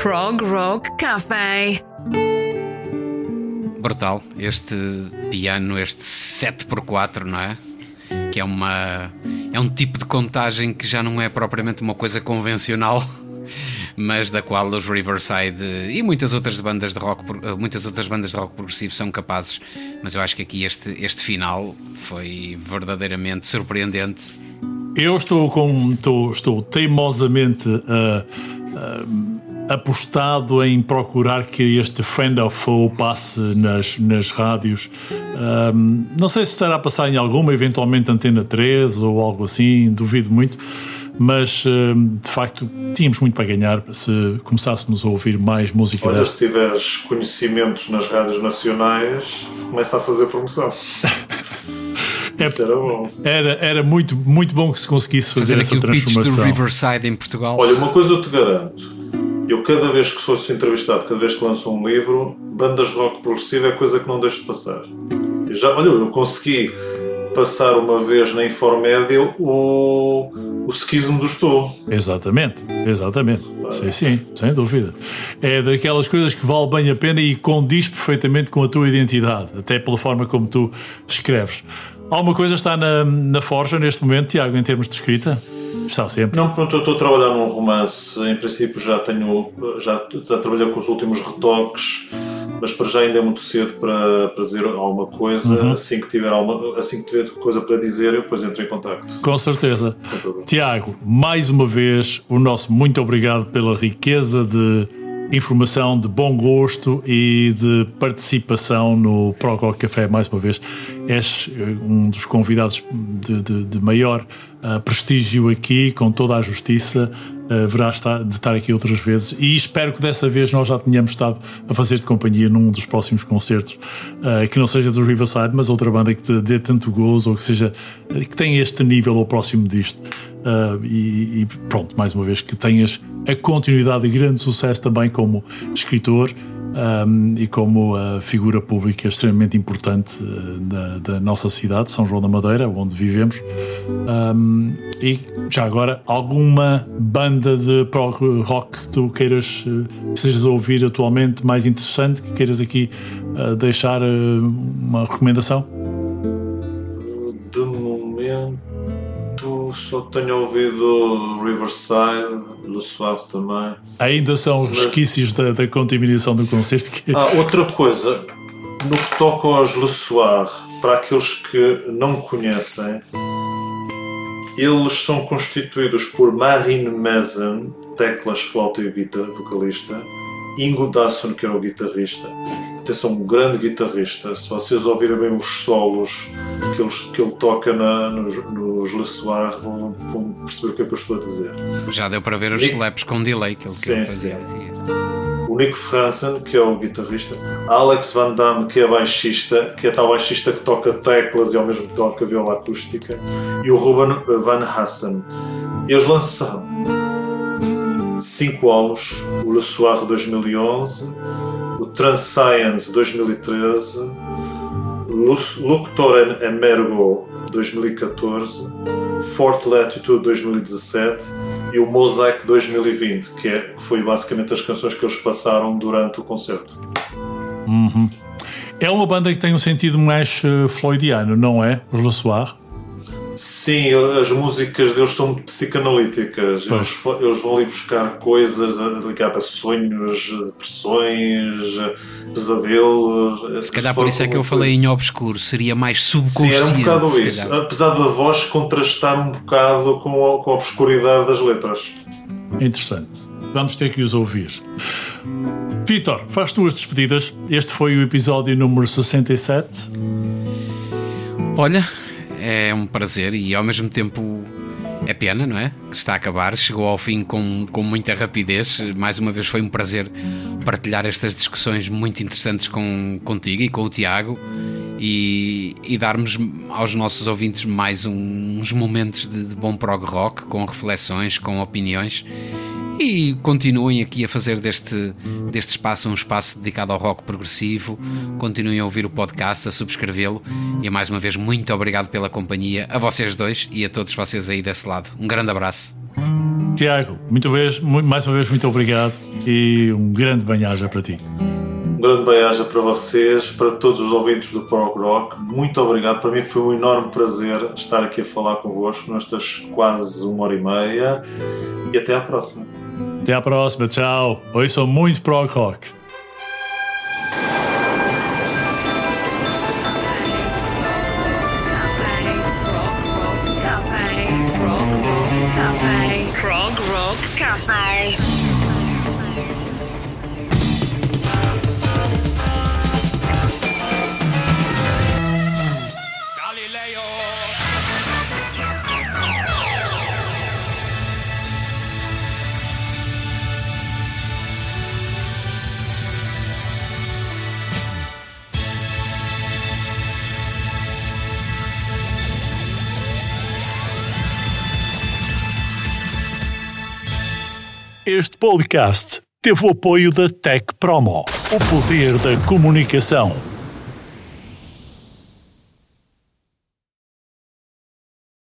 Prog Rock Café. Brutal. Este piano, este 7x4, não é? Que é uma. É um tipo de contagem que já não é propriamente uma coisa convencional, mas da qual os Riverside e muitas outras bandas de rock, muitas outras bandas de rock progressivo são capazes. Mas eu acho que aqui este, este final foi verdadeiramente surpreendente. Eu estou com estou, estou teimosamente ah, ah, apostado em procurar que este Friend of Foe passe nas, nas rádios. Ah, não sei se estará a passar em alguma, eventualmente Antena 3 ou algo assim, duvido muito. Mas de facto tínhamos muito para ganhar se começássemos a ouvir mais música Olha, desta. se tiveres conhecimentos nas rádios nacionais, começa a fazer promoção. Isso era bom. Era, era muito, muito bom que se conseguisse fazer, Fazer essa aqui o pitch do transformação. Riverside em Portugal. Olha, uma coisa eu te garanto. Eu, cada vez que fosse entrevistado, cada vez que lanço um livro, bandas de rock progressivo é coisa que não deixo de passar. Eu já, olha, eu consegui passar uma vez na Informédia o, o skismo do Estou. Exatamente, exatamente. Sim, sim, sem dúvida. É daquelas coisas que vale bem a pena e condiz perfeitamente com a tua identidade, até pela forma como tu escreves. Alguma coisa está na, na forja neste momento, Tiago, em termos de escrita? Está sempre. Não, pronto, eu estou a trabalhar num romance. Em princípio já tenho, já, já trabalhei com os últimos retoques, mas para já ainda é muito cedo para, para dizer alguma coisa. Assim, que tiver alguma, assim que tiver coisa para dizer, eu depois entro em contacto. Com certeza. Com. Tiago, mais uma vez, o nosso muito obrigado pela riqueza de informação, de bom gosto e de participação no Proco Café. Mais uma vez, és eh, um dos convidados de, de- de maior ah, prestígio aqui, com toda a justiça. Ah, Haverá estar- de estar aqui outras vezes e espero que dessa vez nós já tenhamos estado a fazer de companhia num dos próximos concertos ah, que não seja dos Riverside, mas outra banda que te dê tanto gozo ou que seja que tenha este nível ou próximo disto. Ah, e, e pronto, mais uma vez que tenhas a continuidade e grande sucesso também como escritor um, e como uh, figura pública extremamente importante uh, da, da nossa cidade, São João da Madeira, onde vivemos. Um, e já agora, alguma banda de prog rock que tu queiras uh, que ouvir atualmente mais interessante, que queiras aqui uh, deixar uh, uma recomendação? Só tenho ouvido Riverside, Le Soir também. Ainda são resquícios da, da contaminação do concerto que Ah, outra coisa, no que toca aos Le Soir, para aqueles que não conhecem, eles são constituídos por Marine Mason, teclas, flauta e guitarra, vocalista, Ingo Dasson, que era o guitarrista. Atenção, um grande guitarrista. Se vocês ouvirem bem os solos que ele, que ele toca na- nos, nos Le Soir, vão, vão perceber o que é que eu estou a dizer. Já deu para ver os slaps com delay que ele, que Sim, ele fazia. o Nick Franzen, que é o guitarrista, Alex Van Damme, que é baixista, que é tal baixista que toca teclas e ao mesmo tempo toca viola acústica, e o Ruben Van Hassen. Eles lançaram cinco álbuns, o Le Soir 2011, o Transscience 2013, Lu- Luctoren Emergo 2014, Fort Latitude 2017 e o Mosaic 2020, que, é, que foi basicamente as canções que eles passaram durante o concerto. é uma banda que tem um sentido mais uh, floydiano, não é? Os Le Soir. Sim, as músicas deles são muito psicanalíticas. Eles, eles vão ali buscar coisas a- ligadas a sonhos, depressões, pesadelos. Se calhar por isso é que eu falei em obscuro, seria mais Sim, subconsciente. era um bocado isso. calhar. Apesar da voz contrastar um bocado com a, com a obscuridade das letras. Interessante. Vamos ter que os ouvir. Vitor, faz tu as despedidas. Este foi o episódio número 67. Olha, é um prazer e ao mesmo tempo é pena, não é? Que está a acabar, chegou ao fim com, com muita rapidez. Mais uma vez foi um prazer partilhar estas discussões muito interessantes com, contigo e com o Tiago e, e darmos aos nossos ouvintes mais um- uns momentos de, de bom prog rock, com reflexões, com opiniões. E continuem aqui a fazer deste, deste espaço um espaço dedicado ao rock progressivo. Continuem a ouvir o podcast, a subscrevê-lo. E mais uma vez, muito obrigado pela companhia, a vocês dois e a todos vocês aí desse lado. Um grande abraço. Tiago, muito vez, mais uma vez, muito obrigado e um grande banhaja para ti. Um grande beijo para vocês, para todos os ouvintes do Prog Rock. Muito obrigado. Para mim foi um enorme prazer estar aqui a falar convosco nestas quase uma hora e meia. E até à próxima. Até à próxima, tchau. Hoje sou muito prog rock. Este podcast teve o apoio da Tech Promo, o poder da comunicação.